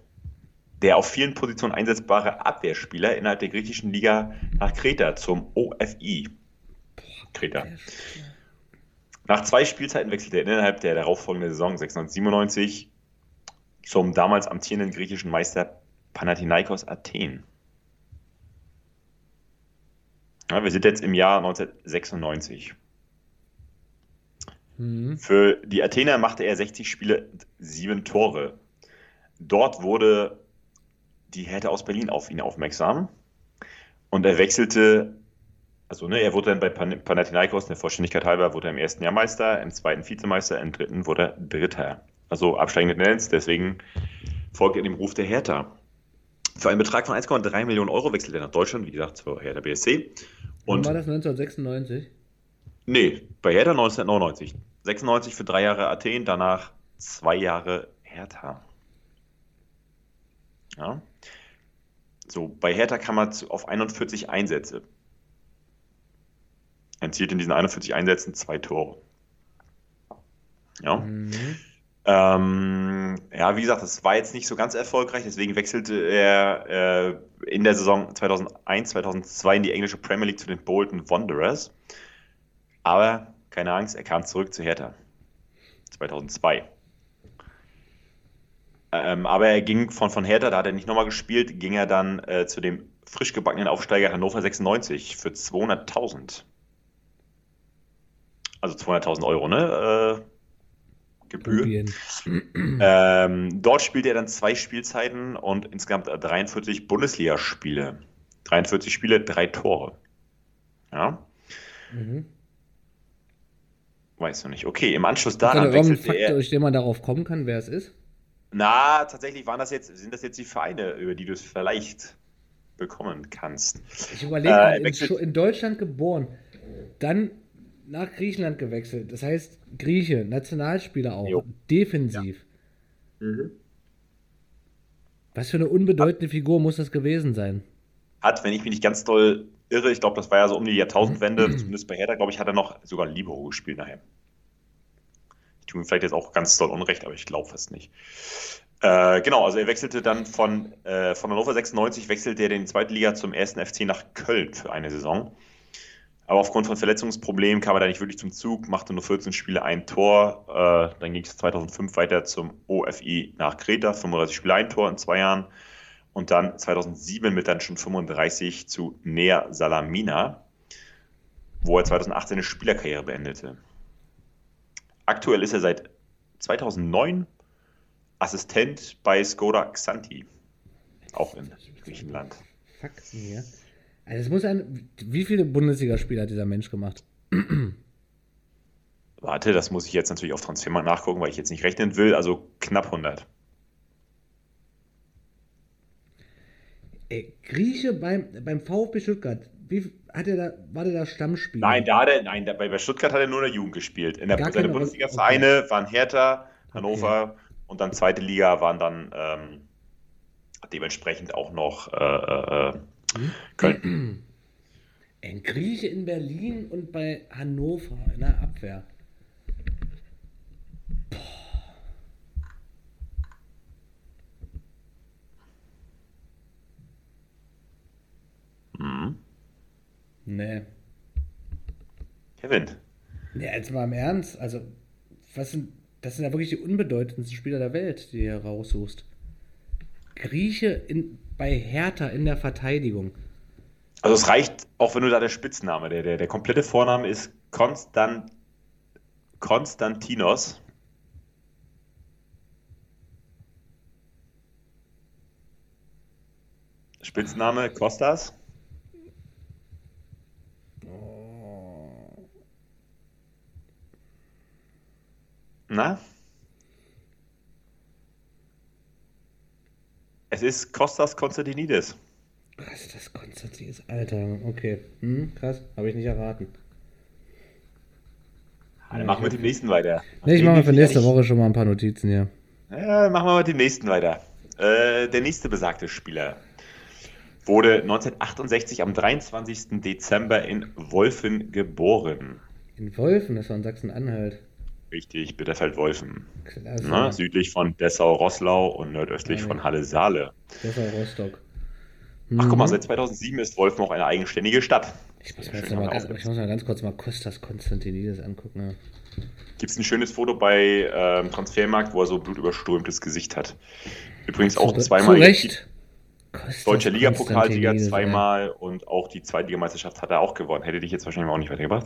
der auf vielen Positionen einsetzbare Abwehrspieler innerhalb der griechischen Liga nach Kreta zum OFI. Kreta. Nach zwei Spielzeiten wechselte er innerhalb der darauffolgenden Saison 96-97 zum damals amtierenden griechischen Meister Panathinaikos Athen. Ja, wir sind jetzt im Jahr 1996. Mhm. Für die Athener machte er 60 Spiele, sieben Tore. Dort wurde die Hertha aus Berlin auf ihn aufmerksam und er wechselte, also ne, er wurde dann bei Pan Panathinaikos, der Vollständigkeit halber, wurde er im ersten Jahr Meister, im zweiten Vizemeister, im dritten wurde er Dritter. Also absteigende Tendenz, deswegen folgt er dem Ruf der Hertha. Für einen Betrag von 1,3 Millionen Euro wechselte er nach Deutschland, wie gesagt, zur Hertha BSC. Wann Und war das 1996? Nee, bei Hertha 1999. 96 für drei Jahre Athen, danach zwei Jahre Hertha. Ja. So, bei Hertha kam er auf 41 Einsätze. Erzielt in diesen 41 Einsätzen zwei Tore. Ja. Mhm. Ähm, ja, wie gesagt, das war jetzt nicht so ganz erfolgreich, deswegen wechselte er äh, in der Saison 2001, 2002 in die englische Premier League zu den Bolton Wanderers. Aber keine Angst, er kam zurück zu Hertha. 2002. Ähm, aber er ging von, von Hertha, da hat er nicht nochmal gespielt, ging er dann äh, zu dem frisch gebackenen Aufsteiger Hannover 96 für 200.000. Also 200.000 Euro, ne? Äh, Gebühr. Probieren. Ähm, dort spielte er dann zwei Spielzeiten und insgesamt 43 Bundesligaspiele. 43 Spiele, drei Tore. Ja, Mhm. weiß du nicht. Okay, im Anschluss Ist da daran irgendein wechselte Fakt, er. durch den man darauf kommen kann, wer es ist? Na, tatsächlich waren das jetzt, sind das jetzt die Vereine, über die du es vielleicht bekommen kannst. Ich überlege, Äh, in, in Deutschland geboren, dann nach Griechenland gewechselt. Das heißt, Grieche, Nationalspieler auch, Jo. defensiv. Was für eine unbedeutende Figur muss das gewesen sein? Hat, wenn ich mich nicht ganz doll irre, ich glaube, das war ja so um die Jahrtausendwende, zumindest bei Hertha, glaube ich, hat er noch sogar Libero gespielt nachher. Ich tue mir vielleicht jetzt auch ganz doll Unrecht, aber ich glaube fast nicht. Äh, genau, also er wechselte dann von, äh, von Hannover 96, wechselte er in die zweite Liga zum ersten FC nach Köln für eine Saison. Aber aufgrund von Verletzungsproblemen kam er da nicht wirklich zum Zug, machte nur 14 Spiele, ein Tor. Äh, dann ging es 2005 weiter zum OFI nach Kreta, 35 Spiele, ein Tor in zwei Jahren. Und dann 2007 mit dann schon 35 zu Nea Salamina, wo er 2018 eine Spielerkarriere beendete. Aktuell ist er seit 2009 Assistent bei Skoda Xanthi, auch in Griechenland. Fakten hier. Also es muss ein. Wie viele Bundesligaspiele hat dieser Mensch gemacht? Warte, das muss ich jetzt natürlich auf Transfermarkt nachgucken, weil ich jetzt nicht rechnen will. Also knapp 100. Ey, Grieche beim, beim VfB Stuttgart. Wie hat er da, war der da Stammspieler? Nein, da hat er, nein, da, bei, bei Stuttgart hat er nur in der Jugend gespielt. In der, Gar seine Bundesliga-Vereine waren Hertha, Hannover und dann zweite Liga waren dann ähm, dementsprechend auch noch äh, äh, äh, Köln. Ein Grieche in Berlin und bei Hannover in der Abwehr. Mhm. Nee. Kevin. Nee, jetzt mal im Ernst. Also, was sind, das sind ja wirklich die unbedeutendsten Spieler der Welt, die du hier raussuchst. Grieche in, bei Hertha in der Verteidigung. Also es reicht, auch wenn du da der Spitzname, der, der, der komplette Vorname ist Konstant, Konstantinos. Spitzname Kostas. Na? Es ist Kostas Konstantinidis. Was ist das Konstantinis? Alter, okay. Hm, krass, habe ich nicht erraten. Dann machen wir mit dem nächsten weiter. Nee, ich mache mir für nächste Woche schon mal ein paar Notizen hier. Ja, machen wir mit dem nächsten weiter. Äh, der nächste besagte Spieler wurde 1968 am 23. Dezember in Wolfen geboren. In Wolfen, das war in Sachsen-Anhalt. Richtig, Bitterfeld-Wolfen. Klasse. Ne? Südlich von Dessau-Rosslau und nordöstlich Ja. von Halle-Saale. Das war Rostock. Ach guck mal, Mhm. seit 2007 ist Wolfen auch eine eigenständige Stadt. Ich muss, mir jetzt mal, ganz- ich muss mal ganz kurz mal Kostas Konstantinidis angucken. Ja. Gibt es ein schönes Foto bei ähm, Transfermarkt, wo er so blutüberströmtes Gesicht hat. Übrigens auch zweimal Zu Recht. Deutscher Ligapokalsieger zweimal und auch die Zweitligameisterschaft hat er auch gewonnen. Hätte dich jetzt wahrscheinlich auch nicht weitergebracht.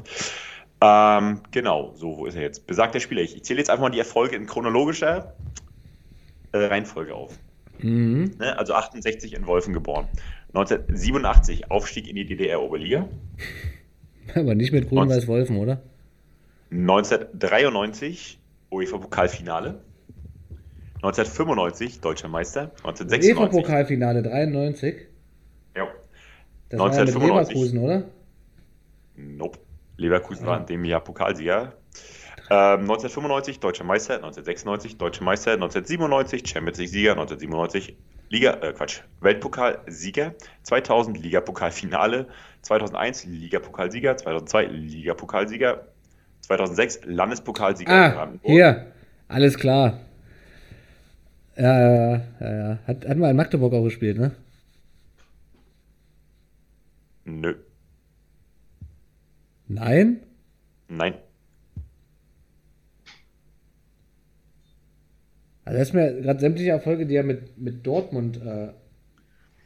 Ähm, genau, so, wo ist er jetzt? Besagter Spieler. Ich, ich zähle jetzt einfach mal die Erfolge in chronologischer äh, Reihenfolge auf. Mhm. Ne? Also 68 in Wolfen geboren. 1987 Aufstieg in die DDR-Oberliga. Aber nicht mit Grün-Weiß-Wolfen, oder? 1993 UEFA-Pokalfinale. 1995 Deutscher Meister. 1996. UEFA-Pokalfinale 93. Ja. Das war ja mit 1995. Leverkusen, oder? Nope. Leverkusen war in dem Jahr Pokalsieger. Ähm, 1995 Deutscher Meister, 1996 Deutscher Meister, 1997 Champions League-Sieger, 1997 Liga, äh, Quatsch, Weltpokalsieger, 2000 Ligapokalfinale, 2001 Ligapokalsieger, 2002 Ligapokalsieger, 2006 Landespokalsieger. Ah, hier. Alles klar. Ja, ja, ja, ja. Hat, hat mal in Magdeburg auch gespielt, ne? Nö, Nein? nein. Also, das ist mir gerade sämtliche Erfolge, die er mit, mit Dortmund äh,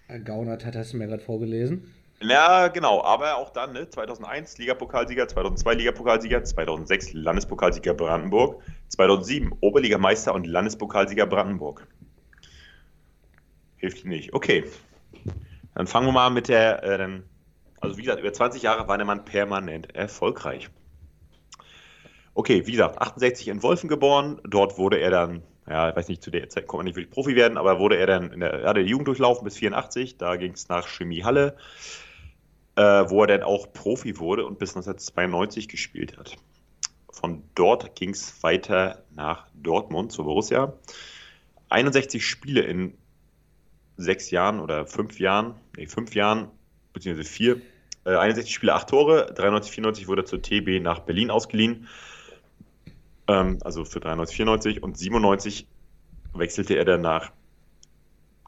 ergaunert hat, hast du mir gerade vorgelesen. Ja, genau, aber auch dann, ne, 2001 Ligapokalsieger, 2002 Ligapokalsieger, 2006 Landespokalsieger Brandenburg, 2007 Oberligameister und Landespokalsieger Brandenburg. Hilft nicht. Okay. Dann fangen wir mal mit der, äh, dann, also wie gesagt, über 20 Jahre war der Mann permanent erfolgreich. Okay, wie gesagt, 68 in Wolfen geboren, dort wurde er dann, ja, ich weiß nicht, zu der Zeit konnte man nicht wirklich Profi werden, aber wurde er dann in der, er hatte die Jugend durchlaufen bis 84, da ging es nach Chemie Halle, äh, wo er dann auch Profi wurde und bis 1992 gespielt hat. Von dort ging es weiter nach Dortmund zur Borussia. 61 Spiele in sechs Jahren oder fünf Jahren, nee, fünf Jahren, beziehungsweise vier. Äh, 61 Spiele, acht Tore. 93, 94 wurde zur TB nach Berlin ausgeliehen. Ähm, also für 93, 94. Und 97 wechselte er dann nach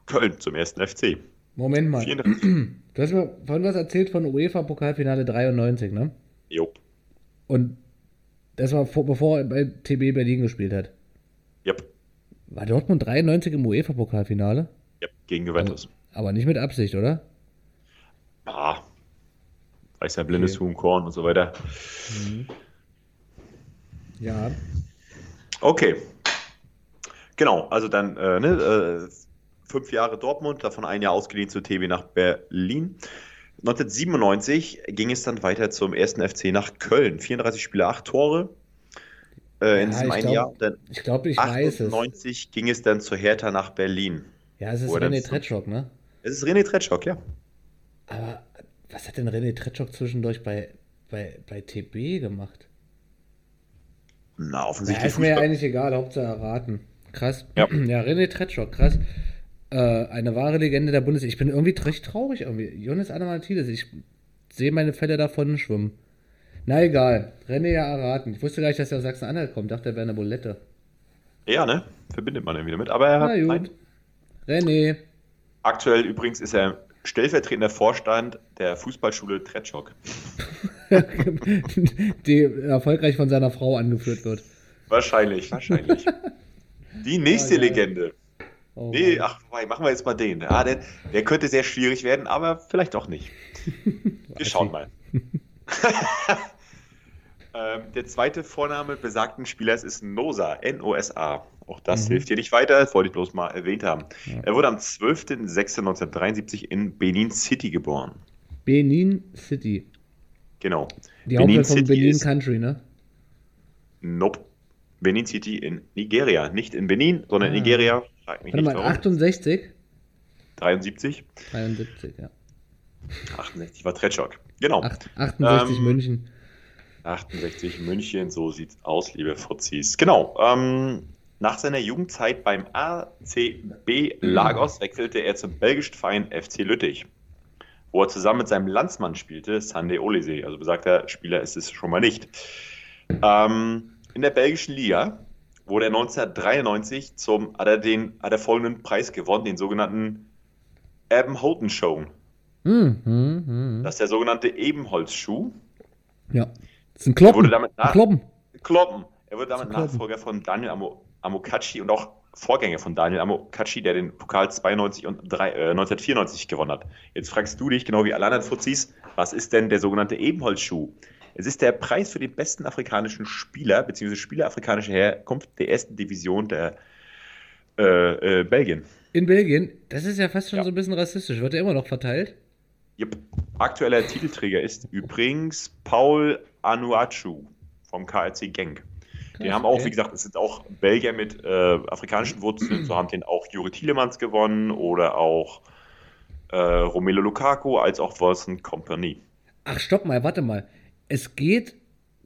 Köln zum ersten FC. Moment mal. 34. Du hast mir vorhin was erzählt von UEFA-Pokalfinale 93, ne? Jo. Und das war vor, bevor er bei TB Berlin gespielt hat. Yep. War Dortmund 93 im UEFA-Pokalfinale? Yep. Gegen Juventus. Aber nicht mit Absicht, oder? Ah. Weiß ja blindes Okay. Huhn, Korn und so weiter. Ja. Okay. Genau, also dann äh, ne, äh, fünf Jahre Dortmund, davon ein Jahr ausgeliehen zu TB nach Berlin. 1997 ging es dann weiter zum ersten FC nach Köln. 34 Spiele, 8 Tore äh, in Ja, diesem einen Jahr. Dann Ich glaube, ich weiß es. 98 ging es dann zu Hertha nach Berlin. Ja, es ist René Tretschok, ne? Es ist René Tretschok, ja. Aber was hat denn René Tretschok zwischendurch bei, bei, bei TB gemacht? Na, Ja, offensichtlich. ist mir ja Fußball. eigentlich egal, Hauptsache erraten. Krass. Ja. ja, René Tretschok, krass. Äh, eine wahre Legende der Bundesliga. Ich bin irgendwie recht traurig irgendwie. Jonas Adamantides, ich sehe meine Fälle davon schwimmen. Na egal, René ja erraten. Ich wusste gar nicht, dass er aus Sachsen-Anhalt kommt. Dachte, er wäre eine Bulette. Ja, ne? Verbindet man irgendwie damit. Aber er hat, Na gut. René. Aktuell übrigens ist er stellvertretender Vorstand der Fußballschule Tretschok. die erfolgreich von seiner Frau angeführt wird. Wahrscheinlich, wahrscheinlich. Die nächste Ja, geil. Legende. Oh, Nee, ach, machen wir jetzt mal den. Ah, der, der könnte sehr schwierig werden, aber vielleicht auch nicht. Wir schauen mal. ähm, der zweite Vorname besagten Spielers ist Nosa, N-O-S-A. Auch das Mhm. hilft dir nicht weiter, das wollte ich bloß mal erwähnt haben. Er wurde am 12.06.1973 in Benin City geboren. Benin City. Genau. Die Benin Hauptstadt von City Benin Country, ne? Nope. Benin City in Nigeria. Nicht in Benin, sondern in Ah. Nigeria. Frag mich Warte nicht mal, warum. 68? 73. 73, ja. 68 war Tretschok. Genau. Acht- 68 Ähm, München. 68 München, so sieht's aus, liebe Fuzis. Genau. Ähm, nach seiner Jugendzeit beim ACB Lagos wechselte er zum belgischen Verein FC Lüttich, wo er zusammen mit seinem Landsmann spielte, Sunday Olise. Also besagter Spieler ist es schon mal nicht. Ähm, in der belgischen Liga wurde er 1993 zum, hat er, den, er folgenden Preis gewonnen, den sogenannten Eben Houghton Show. Hm, hm, hm. Das ist der sogenannte Ebenholzschuh. Ja. Das ist ein Er Kloppen. wurde damit nach, Kloppen. Kloppen. Er wird damit. Nachfolger von Daniel Amo, Amokachi und auch Vorgänger von Daniel Amokachi, der den Pokal 92 und drei- äh, 1994 gewonnen hat. Jetzt fragst du dich, genau wie alle anderen Fuzis, was ist denn der sogenannte Ebenholzschuh? Es ist der Preis für den besten afrikanischen Spieler bzw. Spieler afrikanischer Herkunft der ersten Division der äh, äh, Belgien. In Belgien, das ist ja fast schon Ja. so ein bisschen rassistisch. Wird er immer noch verteilt? Yep. Aktueller Titelträger ist übrigens Paul Anuachu vom KRC Genk. Die haben auch, okay. wie gesagt, es sind auch Belgier mit äh, afrikanischen Wurzeln. So haben den auch Juri Tielemans gewonnen oder auch äh, Romelu Lukaku als auch Wolfson Company. Ach, stopp mal, warte mal. Es geht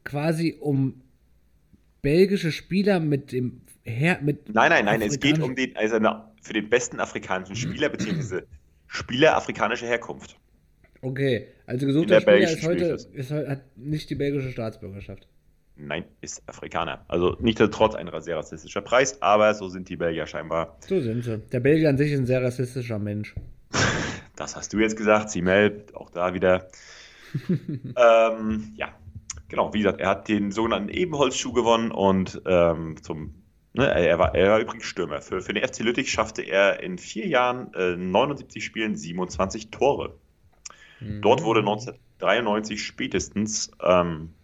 quasi um belgische Spieler mit dem Her mit Nein, nein, nein, es geht um den, also für den besten afrikanischen Spieler bzw. Spieler afrikanischer Herkunft. Okay, also gesuchter der Spieler ist heute, ist, hat nicht die belgische Staatsbürgerschaft. Nein, ist Afrikaner. Also nichtsdestotrotz ein sehr rassistischer Preis, aber so sind die Belgier scheinbar. So sind sie. Der Belgier an sich ist ein sehr rassistischer Mensch. Das hast du jetzt gesagt, Simel, auch da wieder. ähm, ja, genau, wie gesagt, er hat den sogenannten Ebenholzschuh gewonnen und ähm, zum, ne, er, war, er war übrigens Stürmer. Für, für den FC Lüttich schaffte er in vier Jahren äh, 79 Spielen 27 Tore. Dort wurde 1993 spätestens ähm,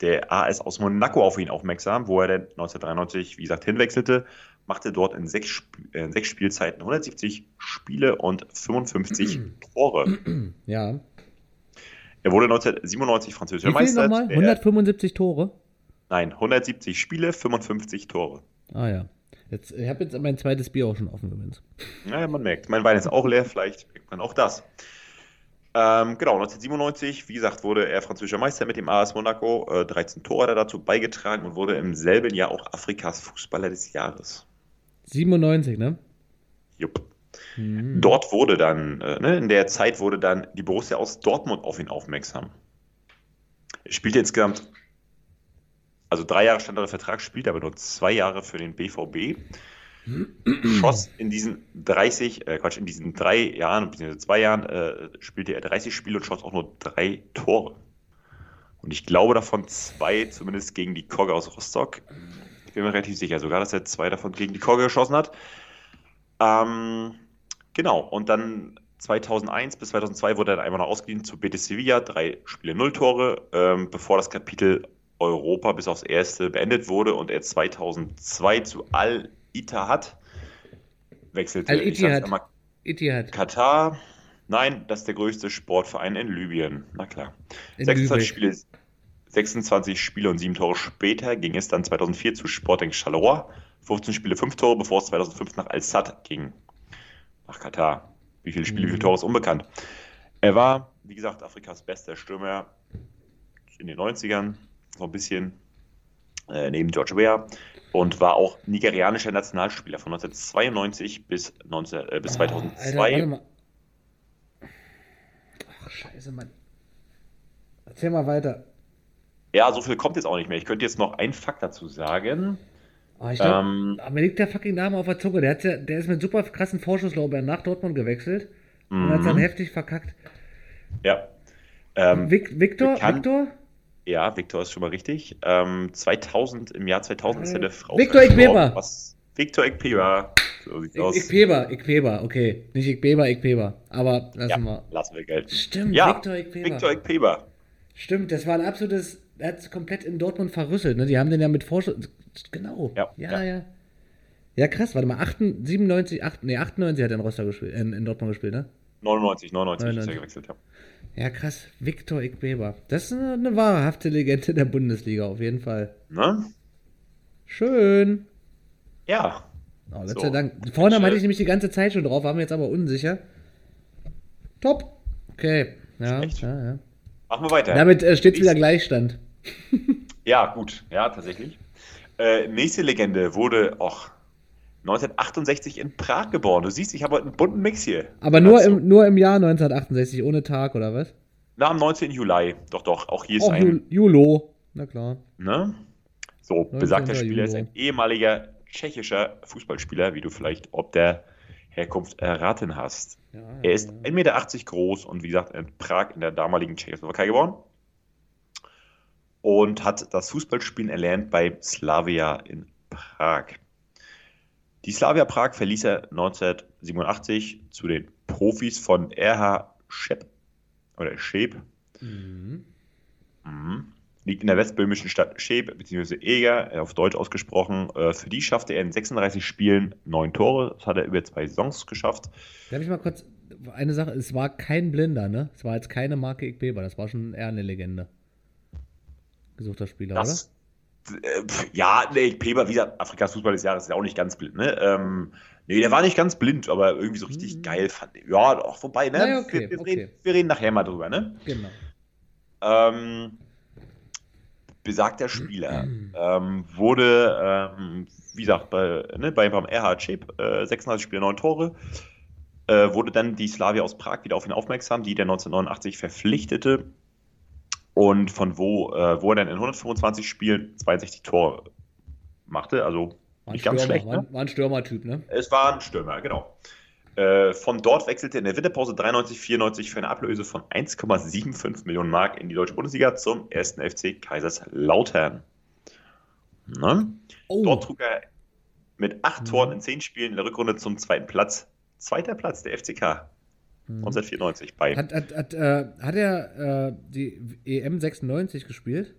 der AS aus Monaco auf ihn aufmerksam, wo er dann 1993, wie gesagt, hinwechselte, machte dort in sechs, Sp äh, in sechs Spielzeiten 170 Spiele und 55 Tore. Ja. Er wurde 1997 französischer Wie viel Meister. nochmal? Der- 175 Tore? Nein, 170 Spiele, 55 Tore. Ah ja. Jetzt, ich habe jetzt mein zweites Bier auch schon offen übrigens. Naja, man merkt, mein Wein ist auch leer, vielleicht merkt man auch das. Ähm, genau, 1997, wie gesagt, wurde er französischer Meister mit dem AS Monaco. Äh, 13 Tore hat er dazu beigetragen und wurde im selben Jahr auch Afrikas Fußballer des Jahres. 97, ne? Jupp. Mhm. Dort wurde dann, äh, ne, in der Zeit wurde dann die Borussia aus Dortmund auf ihn aufmerksam. Er spielte insgesamt, also drei Jahre stand unter Vertrag, spielte aber nur zwei Jahre für den BVB. Schoss in diesen 30, äh, Quatsch, in diesen drei Jahren, beziehungsweise zwei Jahren, äh, spielte er 30 Spiele und schoss auch nur drei Tore. Und ich glaube davon zwei, zumindest gegen die Kogge aus Rostock. Ich bin mir relativ sicher sogar, dass er zwei davon gegen die Kogge geschossen hat. Ähm, genau, und dann 2001 bis 2002 wurde er dann einfach noch ausgeliehen zu Betis Sevilla, drei Spiele, null Tore, ähm, bevor das Kapitel Europa bis aufs erste beendet wurde und er 2002 zu Al-Ittihad wechselte. Al-Ittihad. einmal, Etihad. Katar, nein, das ist der größte Sportverein in Libyen, na klar. In 26 Lübeck. Spiele, 26 Spiele und 7 Tore später ging es dann 2004 zu Sporting Charleroi. 15 Spiele, 5 Tore, bevor es 2005 nach Al-Sad ging. Nach Katar. Wie viele Spiele, wie viele Mhm. Tore ist unbekannt. Er war, wie gesagt, Afrikas bester Stürmer in den 90ern, so ein bisschen äh, neben George Weah und war auch nigerianischer Nationalspieler von 1992 bis, 19, äh, bis Ah, Alter, 2002. warte mal. Ach, scheiße, Mann. Erzähl mal weiter. Ja, so viel kommt jetzt auch nicht mehr. Ich könnte jetzt noch einen Fakt dazu sagen. Oh, ich glaub, Ähm, aber mir liegt der fucking Name auf der Zunge. Der, ja, der ist mit super krassen Vorschusslorbeeren nach Dortmund gewechselt und hat dann mhm, heftig verkackt. ja. Ähm, Vic, Victor? bekannt- Victor? Ja, Victor ist schon mal richtig. Ähm, 2000, im Jahr 2000 ist eine Frau Ikpeba. Was, Victor Ikpeba. So sieht's aus. Ikpeba, Ikpeba, okay. Nicht Ikpeba, Ikpeba. Aber lassen Ja, wir. lassen wir gelten. Stimmt, Ja. Victor Ikpeba. Stimmt, das war ein absolutes. Er hat es komplett in Dortmund verrüsselt, ne? Die haben den ja mit Vorschuss. Genau. Ja, ja, ja. ja. Ja, krass, warte mal, 98, 97, 8, nee, 98 hat er in Rostock gespielt, in, in Dortmund gespielt, ne? 99, 99 ist 99. er gewechselt, ja. Ja, krass. Viktor Ikbeba. Das ist eine, eine wahrhafte Legende der Bundesliga, auf jeden Fall. Ne? Schön. Ja. Oh, Gott So. Dank. Schön. hatte ich nämlich die ganze Zeit schon drauf, war mir jetzt aber unsicher. Top. Okay. Ja, ja, ja. Machen wir weiter. Damit äh, steht wieder Gleichstand. Ja, gut. Ja, tatsächlich. Äh, nächste Legende wurde auch 1968 in Prag geboren. Du siehst, ich habe heute einen bunten Mix hier. Aber nur Also, im, nur im Jahr 1968, ohne Tag, oder was? Na, am 19. Juli. Doch, doch. Auch hier ist Oh, ein. Ju- Julo. Na klar. Ne? So, 19. besagter Spieler ist Juli. ein ehemaliger tschechischer Fußballspieler, wie du vielleicht ob der Herkunft erraten hast. Ja, Er ist ja. 1,80 Meter groß und wie gesagt in Prag in der damaligen Tschechoslowakei geboren. Und hat das Fußballspielen erlernt bei Slavia in Prag. Die Slavia Prag verließ er 1987 zu den Profis von RH Schep oder Schep. Mhm. Mhm. Liegt in der westböhmischen Stadt Schep bzw. Eger, auf Deutsch ausgesprochen. Äh, Für die schaffte er in 36 Spielen neun Tore. Das hat er über zwei Saisons geschafft. Darf ich mal kurz eine Sache? Es war kein Blinder, ne? Es war jetzt keine Marke Ikbeba, das war schon eher eine Legende. Gesuchter Spieler, Das, pf, ja, nee, Peber, wie gesagt, Afrikas Fußball des Jahres ist ja auch nicht ganz blind, ne? Ähm, nee, der war nicht ganz blind, aber irgendwie so richtig Mhm. geil fand ich. Ja, doch, vorbei, ne? Naja, okay, wir, wir, okay. Reden, wir reden nachher mal drüber, ne? Genau. Ähm, besagter Spieler ähm, wurde, ähm, wie gesagt, bei, ne, bei, beim RH Chip, äh, 36 Spiele, 9 Tore, äh, wurde dann die Slavia aus Prag wieder auf ihn aufmerksam, die der 1989 verpflichtete und von wo, äh, wo er dann in 125 Spielen 62 Tore machte, also War nicht ganz Stürmer, schlecht. war, Ne? ein- war ein Stürmertyp, ne? Es war ein Stürmer, genau. Äh, von dort wechselte er in der Winterpause 93, 94 für eine Ablöse von 1,75 Millionen Mark in die deutsche Bundesliga zum ersten FC Kaiserslautern. Ne? Oh, Dort trug er mit acht Mhm. Toren in zehn Spielen in der Rückrunde zum zweiten Platz. Zweiter Platz der FCK. 1994 bei Hat, hat, hat, äh, hat er äh, die EM 96 gespielt?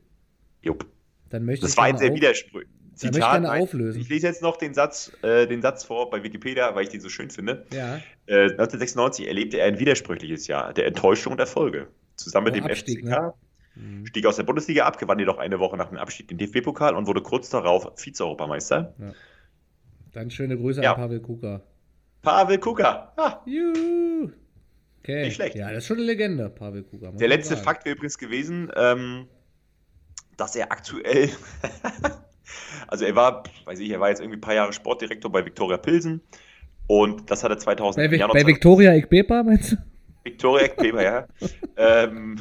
Jupp. Dann möchte Das ich war ein gerne sehr widersprüchlich. Möchte ich auflösen. Ich lese jetzt noch den Satz, äh, den Satz vor bei Wikipedia, weil ich den so schön finde. Ja, Äh, 1996 erlebte er ein widersprüchliches Jahr der Enttäuschung und Erfolge. Zusammen mit Oh, dem Abstieg, FCK ne? Mhm. stieg aus der Bundesliga ab, gewann jedoch eine Woche nach dem Abstieg den DFB-Pokal und wurde kurz darauf Vize-Europameister. Dann schöne Grüße Ja. an Pavel Kuka. Pavel Kuka. Ah, Juhu. Okay. Nicht schlecht. Ja, das ist schon eine Legende, Pavel muss der letzte sagen. Fakt wäre übrigens gewesen, ähm, dass er aktuell, also er war, weiß ich, er war jetzt irgendwie ein paar Jahre Sportdirektor bei Viktoria Pilsen und das hat er 2000 Bei, bei Victoria Ikbepa, meinst du? Victoria Ekpeber, ja. ähm,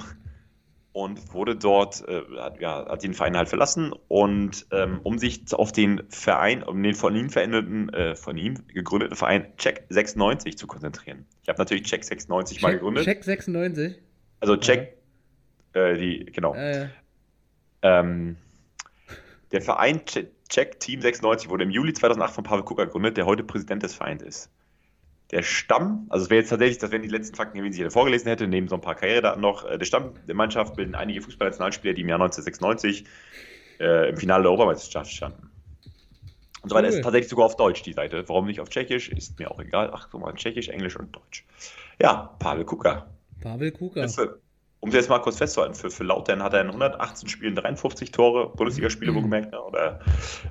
und wurde dort, äh, hat, ja, hat den Verein halt verlassen und ähm, um sich auf den Verein, um den von ihm veränderten, äh, von ihm gegründeten Verein Check 96 zu konzentrieren. Ich habe natürlich Check 96 mal Check, gegründet. Check 96. Also Check, äh, die, genau. Äh, Ähm, der Verein Che- Check Team 96 wurde im Juli 2008 von Pavel Kuka gegründet, der heute Präsident des Vereins ist. Der Stamm, also es wäre jetzt tatsächlich, das wären die letzten Fakten gewesen, die ich hier vorgelesen hätte, neben so ein paar Karrieredaten noch. Äh, Der Stamm der Mannschaft bilden einige Fußballnationalspieler, die im Jahr 1996 äh, im Finale der Europameisterschaft standen. Und so weiter. Cool. ist tatsächlich sogar auf Deutsch die Seite. Warum nicht auf Tschechisch? Ist mir auch egal. Ach, guck mal, Tschechisch, Englisch und Deutsch. Ja, Pavel Kuka. Pavel Kuka. Um es jetzt mal kurz festzuhalten, für, für Lautern hat er in 118 Spielen 53 Tore, Bundesligaspiele wohlgemerkt, ne, oder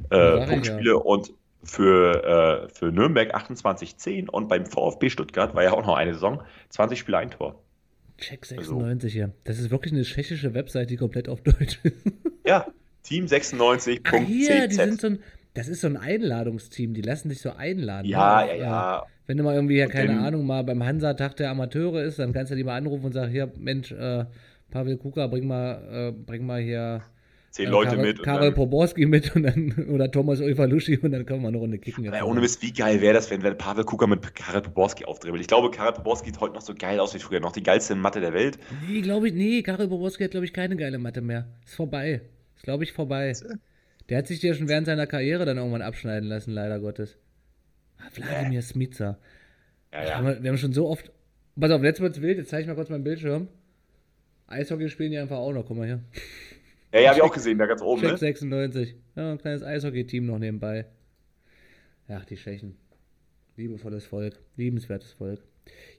äh, Punktspiele und für, äh, für Nürnberg 28 10 und beim VfB Stuttgart war ja auch noch eine Saison, 20 Spiele ein Tor. Check Also- 96 hier. Das ist wirklich eine tschechische Website, die komplett auf Deutsch ist. Ja, Team 96. Ah, hier, die sind so ein, das ist so ein Einladungsteam, die lassen sich so einladen. ja, ne? ja, ja. Wenn du mal irgendwie, ja, Und keine dann- Ahnung, mal beim Hansa-Tag der Amateure ist, dann kannst du die mal anrufen und sagen, hier, Mensch, äh, Pavel Kuka, bring mal, äh, bring mal hier Zehn äh, Leute Karel, mit. dann- Poborski mit und dann, oder Thomas Eufalushi und dann können wir eine Runde kicken. Aber ohne Mist, wie geil wäre das, wenn, wenn Pavel Kuka mit Karel Poborski aufdribbelt? Ich glaube, Karel Poborski sieht heute noch so geil aus wie früher. Noch die geilste Matte der Welt. Nee, glaube ich, nee, Karel Poborski hat, glaube ich, keine geile Matte mehr. Ist vorbei. Ist, glaube ich, vorbei. Der hat sich ja schon während seiner Karriere dann irgendwann abschneiden lassen, leider Gottes. Ah, Wladimir Smica. Ja, Wir ja. haben, wir haben schon so oft. Pass auf, jetzt wird's wild, jetzt zeige ich mal kurz meinen Bildschirm. Eishockey spielen die einfach auch noch, guck mal hier. Ja, ja, hab ich auch gesehen, da ganz oben, Check ne? 96. Ja, ein kleines Eishockey-Team noch nebenbei. Ach, die Tschechen. Liebevolles Volk. Liebenswertes Volk.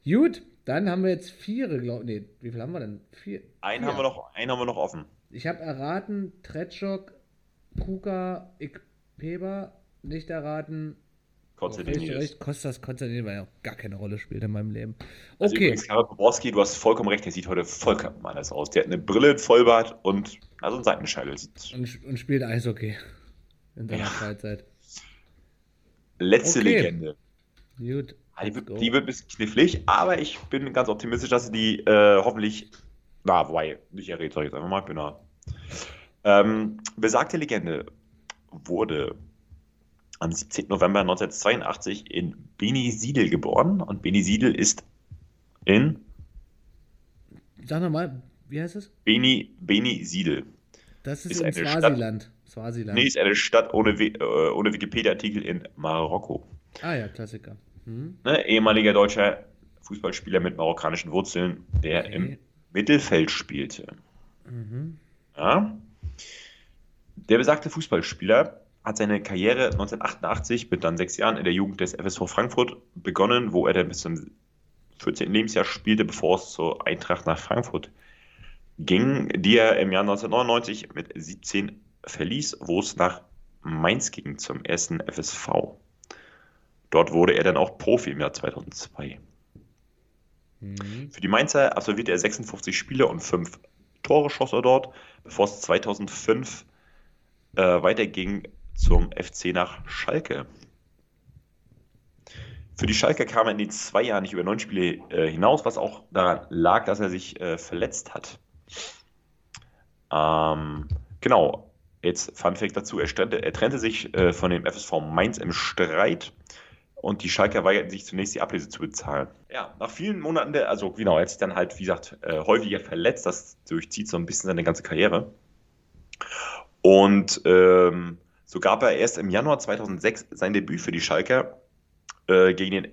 Gut, dann haben wir jetzt vier, glaube Nee, wie viel haben wir denn? Vier. Einen vier. haben wir noch, einen haben wir noch offen. Ich habe erraten, Tretschok, Kuka, Ikpeba. Nicht erraten. Konstantin Oh, recht, Kostas Konstantin, weil er auch gar keine Rolle spielt in meinem Leben. Also Okay. übrigens, Karol Poborski, du hast vollkommen recht, der sieht heute vollkommen anders aus. Der hat eine Brille, Vollbart und also ein Seitenscheitel. Und, und spielt Eishockey. In seiner Ja. Freizeit. Letzte Okay. Legende. Gut. Ah, Die wird, die wird ein bisschen knifflig, aber ich bin ganz optimistisch, dass sie die äh, hoffentlich, na, wobei, nicht errät, sag ich jetzt einfach mal, ich bin da. Ähm, besagte Legende wurde am 17. November 1982 in Beni Siedel geboren und Beni Siedel ist in Sag nochmal, wie heißt es? Beni, Beni Siedel. Das ist, Ist in eine Swasiland. Swasiland. Nee, ist eine Stadt ohne, äh, ohne Wikipedia-Artikel in Marokko. Ah ja, Klassiker. Hm? Ne, ehemaliger deutscher Fußballspieler mit marokkanischen Wurzeln, der Okay. im Mittelfeld spielte. Mhm. Ja? Der besagte Fußballspieler hat seine Karriere 1988 mit dann sechs Jahren in der Jugend des FSV Frankfurt begonnen, wo er dann bis zum 14. Lebensjahr spielte, bevor es zur Eintracht nach Frankfurt ging, die er im Jahr 1999 mit 17 verließ, wo es nach Mainz ging zum ersten FSV. Dort wurde er dann auch Profi im Jahr 2002. Mhm. Für die Mainzer absolvierte er 56 Spiele und 5 Tore schoss er dort. bevor es 2005 äh, weiterging zum FC nach Schalke. Für die Schalke kam er in den zwei Jahren nicht über neun Spiele äh, hinaus, was auch daran lag, dass er sich äh, verletzt hat. Ähm, genau, jetzt Fun Fact dazu, er, stand, er trennte sich äh, von dem FSV Mainz im Streit und die Schalker weigerten sich zunächst die Ablöse zu bezahlen. Ja, nach vielen Monaten, der, also genau, er hat sich dann halt, wie gesagt, äh, häufiger verletzt, das durchzieht so ein bisschen seine ganze Karriere. Und ähm, so gab er erst im Januar 2006 sein Debüt für die Schalker äh, gegen den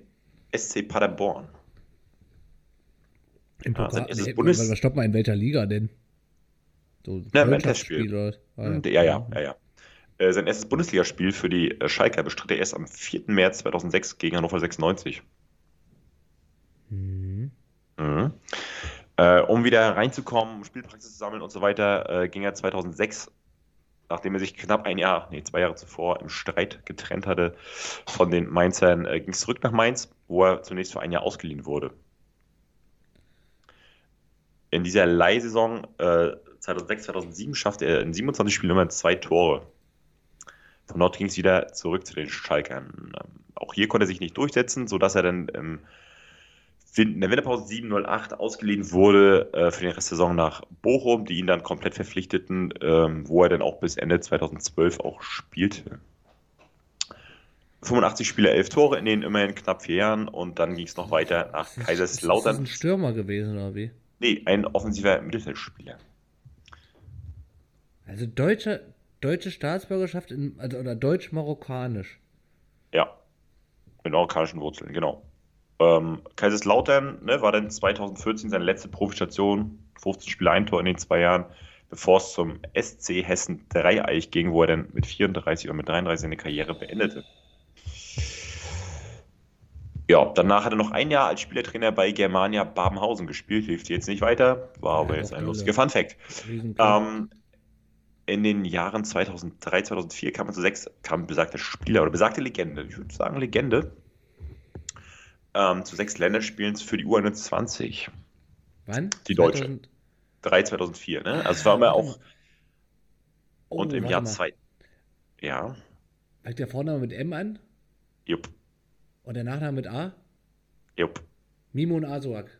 SC Paderborn. Im Ja, Pokal, sein erstes nee, Bundes- was- was stoppt mal in welcher Liga denn? So Ja, oder was? Ah, Ja, ja, ja, ja. Äh, sein erstes Bundesligaspiel für die äh, Schalker bestritt er erst am 4. März 2006 gegen Hannover 96. Mhm. Mhm. Äh, um wieder reinzukommen, Spielpraxis zu sammeln und so weiter, äh, ging er 2006, nachdem er sich knapp ein Jahr, nee, zwei Jahre zuvor im Streit getrennt hatte von den Mainzern, äh, ging es zurück nach Mainz, wo er zunächst für ein Jahr ausgeliehen wurde. In dieser Leihsaison äh, 2006, 2007 schaffte er in 27 Spielen immer zwei Tore. Von dort ging es wieder zurück zu den Schalkern. Ähm, auch hier konnte er sich nicht durchsetzen, sodass er dann im In der Winterpause 708 ausgeliehen wurde äh, für den Rest der Saison nach Bochum, die ihn dann komplett verpflichteten, ähm, wo er dann auch bis Ende 2012 auch spielte. 85 Spiele, 11 Tore in den immerhin knapp vier Jahren und dann ging es noch weiter nach das- Ist das Kaiserslautern. ein Stürmer gewesen oder wie? Nee, ein offensiver Mittelfeldspieler. Also deutsche, deutsche Staatsbürgerschaft in, also, oder deutsch-marokkanisch. Ja, mit marokkanischen Wurzeln, genau. Ähm, Kaiserslautern ne, war dann 2014 seine letzte Profistation, 15 Spiele, ein Tor in den zwei Jahren, bevor es zum SC Hessen Dreieich ging, wo er dann mit 34 oder mit 33 seine Karriere beendete. Ja, danach hat er noch ein Jahr als Spielertrainer bei Germania Babenhausen gespielt, hilft jetzt nicht weiter, war aber Ja, jetzt ein lustiger Fun-Fact. Riesenklub. Ähm, in den Jahren 2003, 2004 kam er zu sechs, kam besagter Spieler oder besagte Legende, ich würde sagen Legende, ähm, zu sechs Länderspielen für die U21. Wann? die Deutsche. 2000 3 2004, ne? Also es war immer warte auch, Oh, und im Jahr mal. zwei, ja, Fängt der Vorname mit M an jupp, und der Nachname mit A? jupp. Mimun Asuak.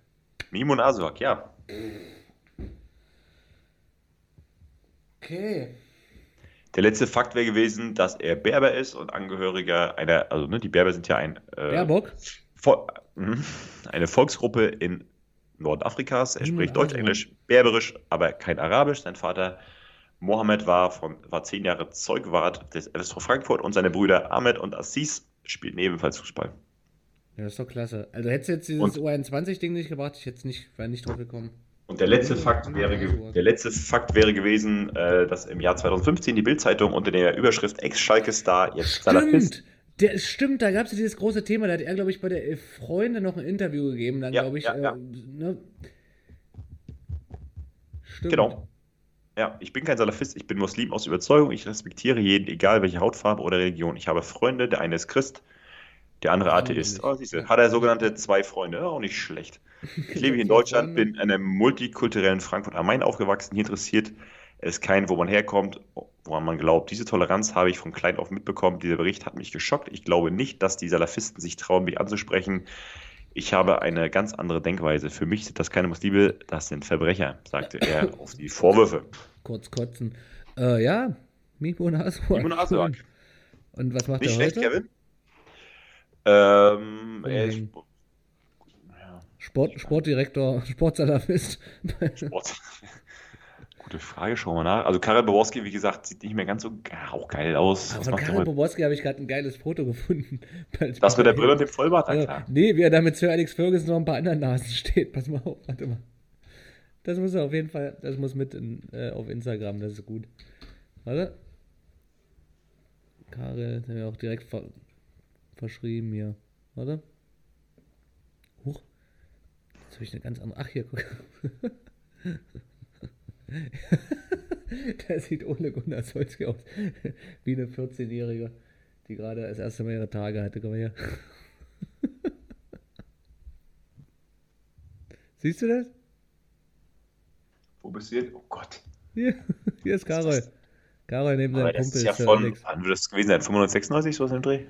Mimun Asuak, ja. Okay. Der letzte Fakt wäre gewesen, dass er Berber ist und Angehöriger einer, also ne, die Berber sind ja ein äh, Baerbock? Mhm. eine Volksgruppe in Nordafrikas. Er Hm, spricht Deutsch. Englisch, Berberisch, aber kein Arabisch. Sein Vater Mohammed war, von, war zehn Jahre Zeugwart des FSV Frankfurt und seine Brüder Ahmed und Assis spielten ebenfalls Fußball. Ja, das ist doch klasse. Also hättest du jetzt dieses Und- U21-Ding nicht gebracht, ich hätte nicht, wäre nicht drauf gekommen. Und der letzte Fakt wäre, der letzte Fakt wäre gewesen, äh, dass im Jahr 2015 die Bild-Zeitung unter der Überschrift Ex-Schalke-Star jetzt Salafist. Stimmt! Der, stimmt, da gab es ja dieses große Thema, da hat er, glaube ich, bei der Freunde noch ein Interview gegeben, dann Ja, glaube ich. ja, ja. Äh, ne? Stimmt. Genau. Ja, ich bin kein Salafist, ich bin Muslim aus Überzeugung. Ich respektiere jeden, egal welche Hautfarbe oder Religion. Ich habe Freunde, der eine ist Christ, der andere Atheist. Oh, siehste, hat er sogenannte zwei Freunde. Auch nicht schlecht. Ich lebe hier in Deutschland, bin in einem multikulturellen Frankfurt am Main aufgewachsen. Hier interessiert es keinen, wo man herkommt, woran man glaubt. Diese Toleranz habe ich von klein auf mitbekommen. Dieser Bericht hat mich geschockt. Ich glaube nicht, dass die Salafisten sich trauen, mich anzusprechen. Ich habe eine ganz andere Denkweise. Für mich sind das keine Muslime, das sind Verbrecher, sagte er auf die Vorwürfe. Kurz kotzen. Äh, ja, Mimun Asuak. Mimun Asuak. Und was macht Nicht er schlecht, heute? Kevin. Ähm, er ist ja, Sport, Sportdirektor, Sportsalafist. Sport. Gute Frage, schauen wir nach. Also Karel Boborski, wie gesagt, sieht nicht mehr ganz so ja, auch geil aus. Er Karel? Boborski habe ich gerade ein geiles Foto gefunden. Das mit der Brille und dem Vollbart, klar. nee, wie er da mit Sir Alex Ferguson noch ein paar anderen Nasen steht. Pass mal auf, warte mal. Das muss er auf jeden Fall, das muss mit in, äh, auf Instagram, das ist gut. Warte. Karel, der mir auch direkt ver verschrieben hier. Warte. Huch. Jetzt habe ich eine ganz andere. Ach, hier, guck. Der sieht Ole Gunnar Solskjaer aus. Wie eine 14-Jährige, die gerade das erste Mal ihre Tage hatte. Mal her. Siehst du das? Wo bist du jetzt? Oh Gott. Hier, hier ist Karol. Karol neben seinem das Kumpel. ist ja von, wann wird das gewesen sein? 596, so was im Dreh?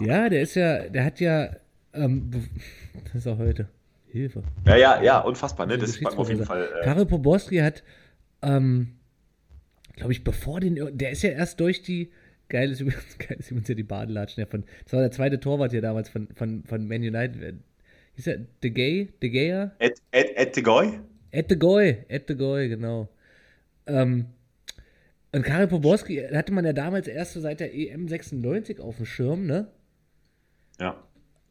Ja, der ist ja, der hat ja, ähm, das ist auch heute. Hilfe. Ja, ja, ja, unfassbar, ne? Das ist auf jeden Fall. Äh, Karol Poborski hat, ähm, glaube ich, bevor den, der ist ja erst durch die, geil ist übrigens, geil ist übrigens ja die Badelatschen, ja, von, das war der zweite Torwart hier damals von, von, von Man United. Äh, Hieß er De Gay? De Gea? Ed, Ed, Ed de Goy? Ed de Goy, Ed de Goy, genau. Ähm, und Karel Poborski hatte man ja damals erst so seit der EM 96 auf dem Schirm, ne? Ja.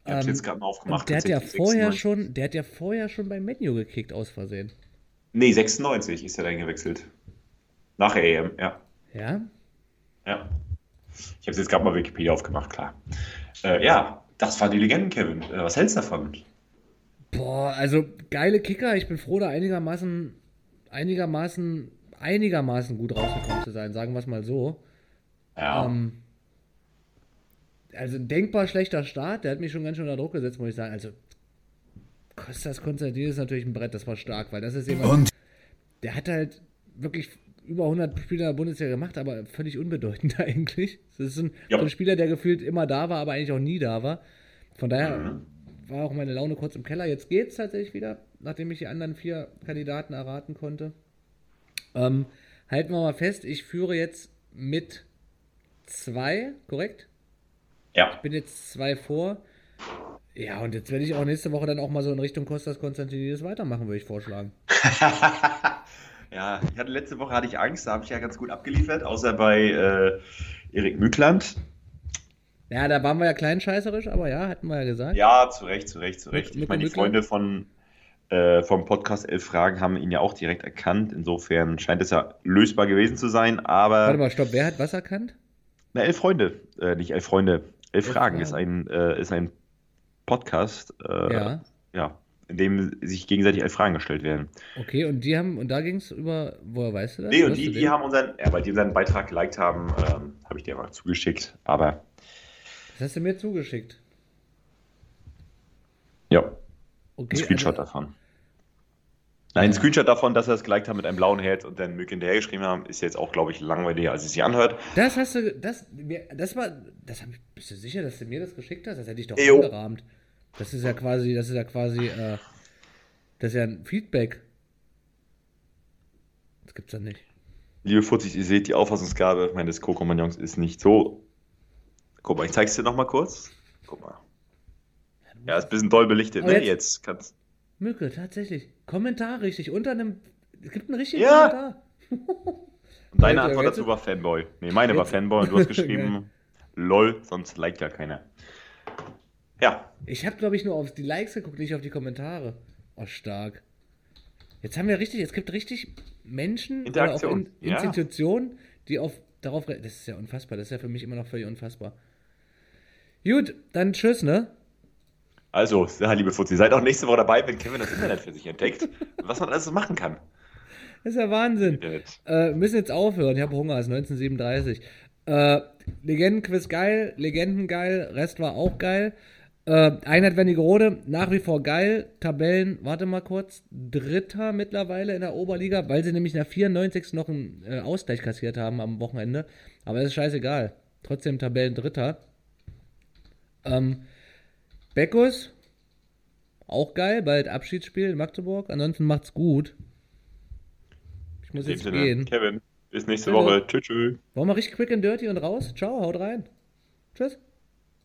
Ich hab's Ähm, jetzt gerade mal aufgemacht. Der hat ja vorher 96. schon, der hat ja vorher schon beim Menu gekickt aus Versehen. Nee, 96 ist er dann gewechselt. Nach der EM, ja. Ja? Ja. Ich habe jetzt gerade mal Wikipedia aufgemacht, klar. Äh, ja, das war die Legenden, Kevin. Äh, was hältst du davon? Boah, also geile Kicker. Ich bin froh, da einigermaßen, einigermaßen, einigermaßen gut rausgekommen zu sein, sagen wir es mal so. Ja. Ähm, also ein denkbar schlechter Start, der hat mich schon ganz schön unter Druck gesetzt, muss ich sagen. Also Kostas Konstantin ist natürlich ein Brett, das war stark, weil das ist jemand, Und der hat halt wirklich über 100 Spiele in der Bundesliga gemacht, aber völlig unbedeutend eigentlich. Das ist ein, Ja. so ein Spieler, der gefühlt immer da war, aber eigentlich auch nie da war. Von daher Mhm. war auch meine Laune kurz im Keller. Jetzt geht's tatsächlich wieder, nachdem ich die anderen vier Kandidaten erraten konnte. Ähm, halten wir mal fest, ich führe jetzt mit zwei, korrekt? ja. bin jetzt zwei vor. Ja, und jetzt werde ich auch nächste Woche dann auch mal so in Richtung Kostas Konstantinidis weitermachen, würde ich vorschlagen. ja, ich hatte letzte Woche hatte ich Angst, da habe ich ja ganz gut abgeliefert, außer bei äh, Erik Mückland. Ja, da waren wir ja kleinscheißerisch, aber ja, hatten wir ja gesagt. Ja, zu Recht, zu Recht, zu Recht. Mit- Ich meine, die Freunde von, äh, vom Podcast Elf Fragen haben ihn ja auch direkt erkannt. Insofern scheint es ja lösbar gewesen zu sein, aber. Warte mal, stopp, wer hat was erkannt? Na, elf Freunde, äh, nicht elf Freunde. Elf, Elf Fragen, Fragen. ist ein, äh, ist ein Podcast, äh, Ja. ja, in dem sich gegenseitig Fragen gestellt werden. Okay, und die haben, und da ging es über, woher weißt du das? Nee, und die, die haben unseren, ja, weil die unseren Beitrag geliked haben, ähm, habe ich dir mal zugeschickt. Aber Das hast du mir zugeschickt. ja, Okay, ein Screenshot also, davon. Nein, ein Screenshot davon, dass er es geliked haben mit einem blauen Herz und dann Mück hinterhergeschrieben haben, ist jetzt auch, glaube ich, langweiliger, als es sich anhört. das hast du, das, das war, das hab ich, bist du sicher, dass du mir das geschickt hast? Das hätte ich doch angerahmt. Das ist ja quasi, das ist ja quasi, äh, das ist ja ein Feedback. Das gibt's ja nicht. Liebe Fuzzis, ihr seht, die Auffassungsgabe meines Co-Kompagnons ist nicht so. Guck mal, ich zeig's dir nochmal kurz. Guck mal. Ja, ist ein bisschen doll belichtet, Oh, ne? jetzt- Jetzt kannst Mücke, tatsächlich. Kommentar richtig. Unter einem. Es gibt einen richtigen Ja. Kommentar. Und deine Antwort dazu war Fanboy. Nee, meine war Fanboy und du hast geschrieben, lol, sonst liked ja keiner. Ja, Ich habe, glaube ich, nur auf die Likes geguckt, nicht auf die Kommentare. Oh, stark. Jetzt haben wir richtig, es gibt richtig Menschen oder auch Interaktion, in, ja. Institutionen, die auf darauf. Das ist ja unfassbar. Das ist ja für mich immer noch völlig unfassbar. Gut, dann tschüss, ne? Also, ja, liebe Fuzzi, seid auch nächste Woche dabei, wenn Kevin das Internet für sich entdeckt. was man alles so machen kann. Das ist ja Wahnsinn. Äh, wir müssen jetzt aufhören. Ich habe Hunger, es ist 1937. Äh, Legendenquiz geil, Legenden geil, Rest war auch geil. Äh, Einheit Wernigerode, nach wie vor geil. Tabellen, warte mal kurz, Dritter mittlerweile in der Oberliga, weil sie nämlich nach 94 noch einen äh, Ausgleich kassiert haben am Wochenende. Aber das ist scheißegal. Trotzdem Tabellen Dritter. Ähm, Beckus, auch geil, bald Abschiedsspiel in Magdeburg. Ansonsten macht's gut. Ich muss jetzt Sinne, gehen. Kevin, bis nächste Hallo. Woche. Tschüss, tschüss. Wollen wir richtig quick and dirty und raus? Ciao, haut rein. Tschüss.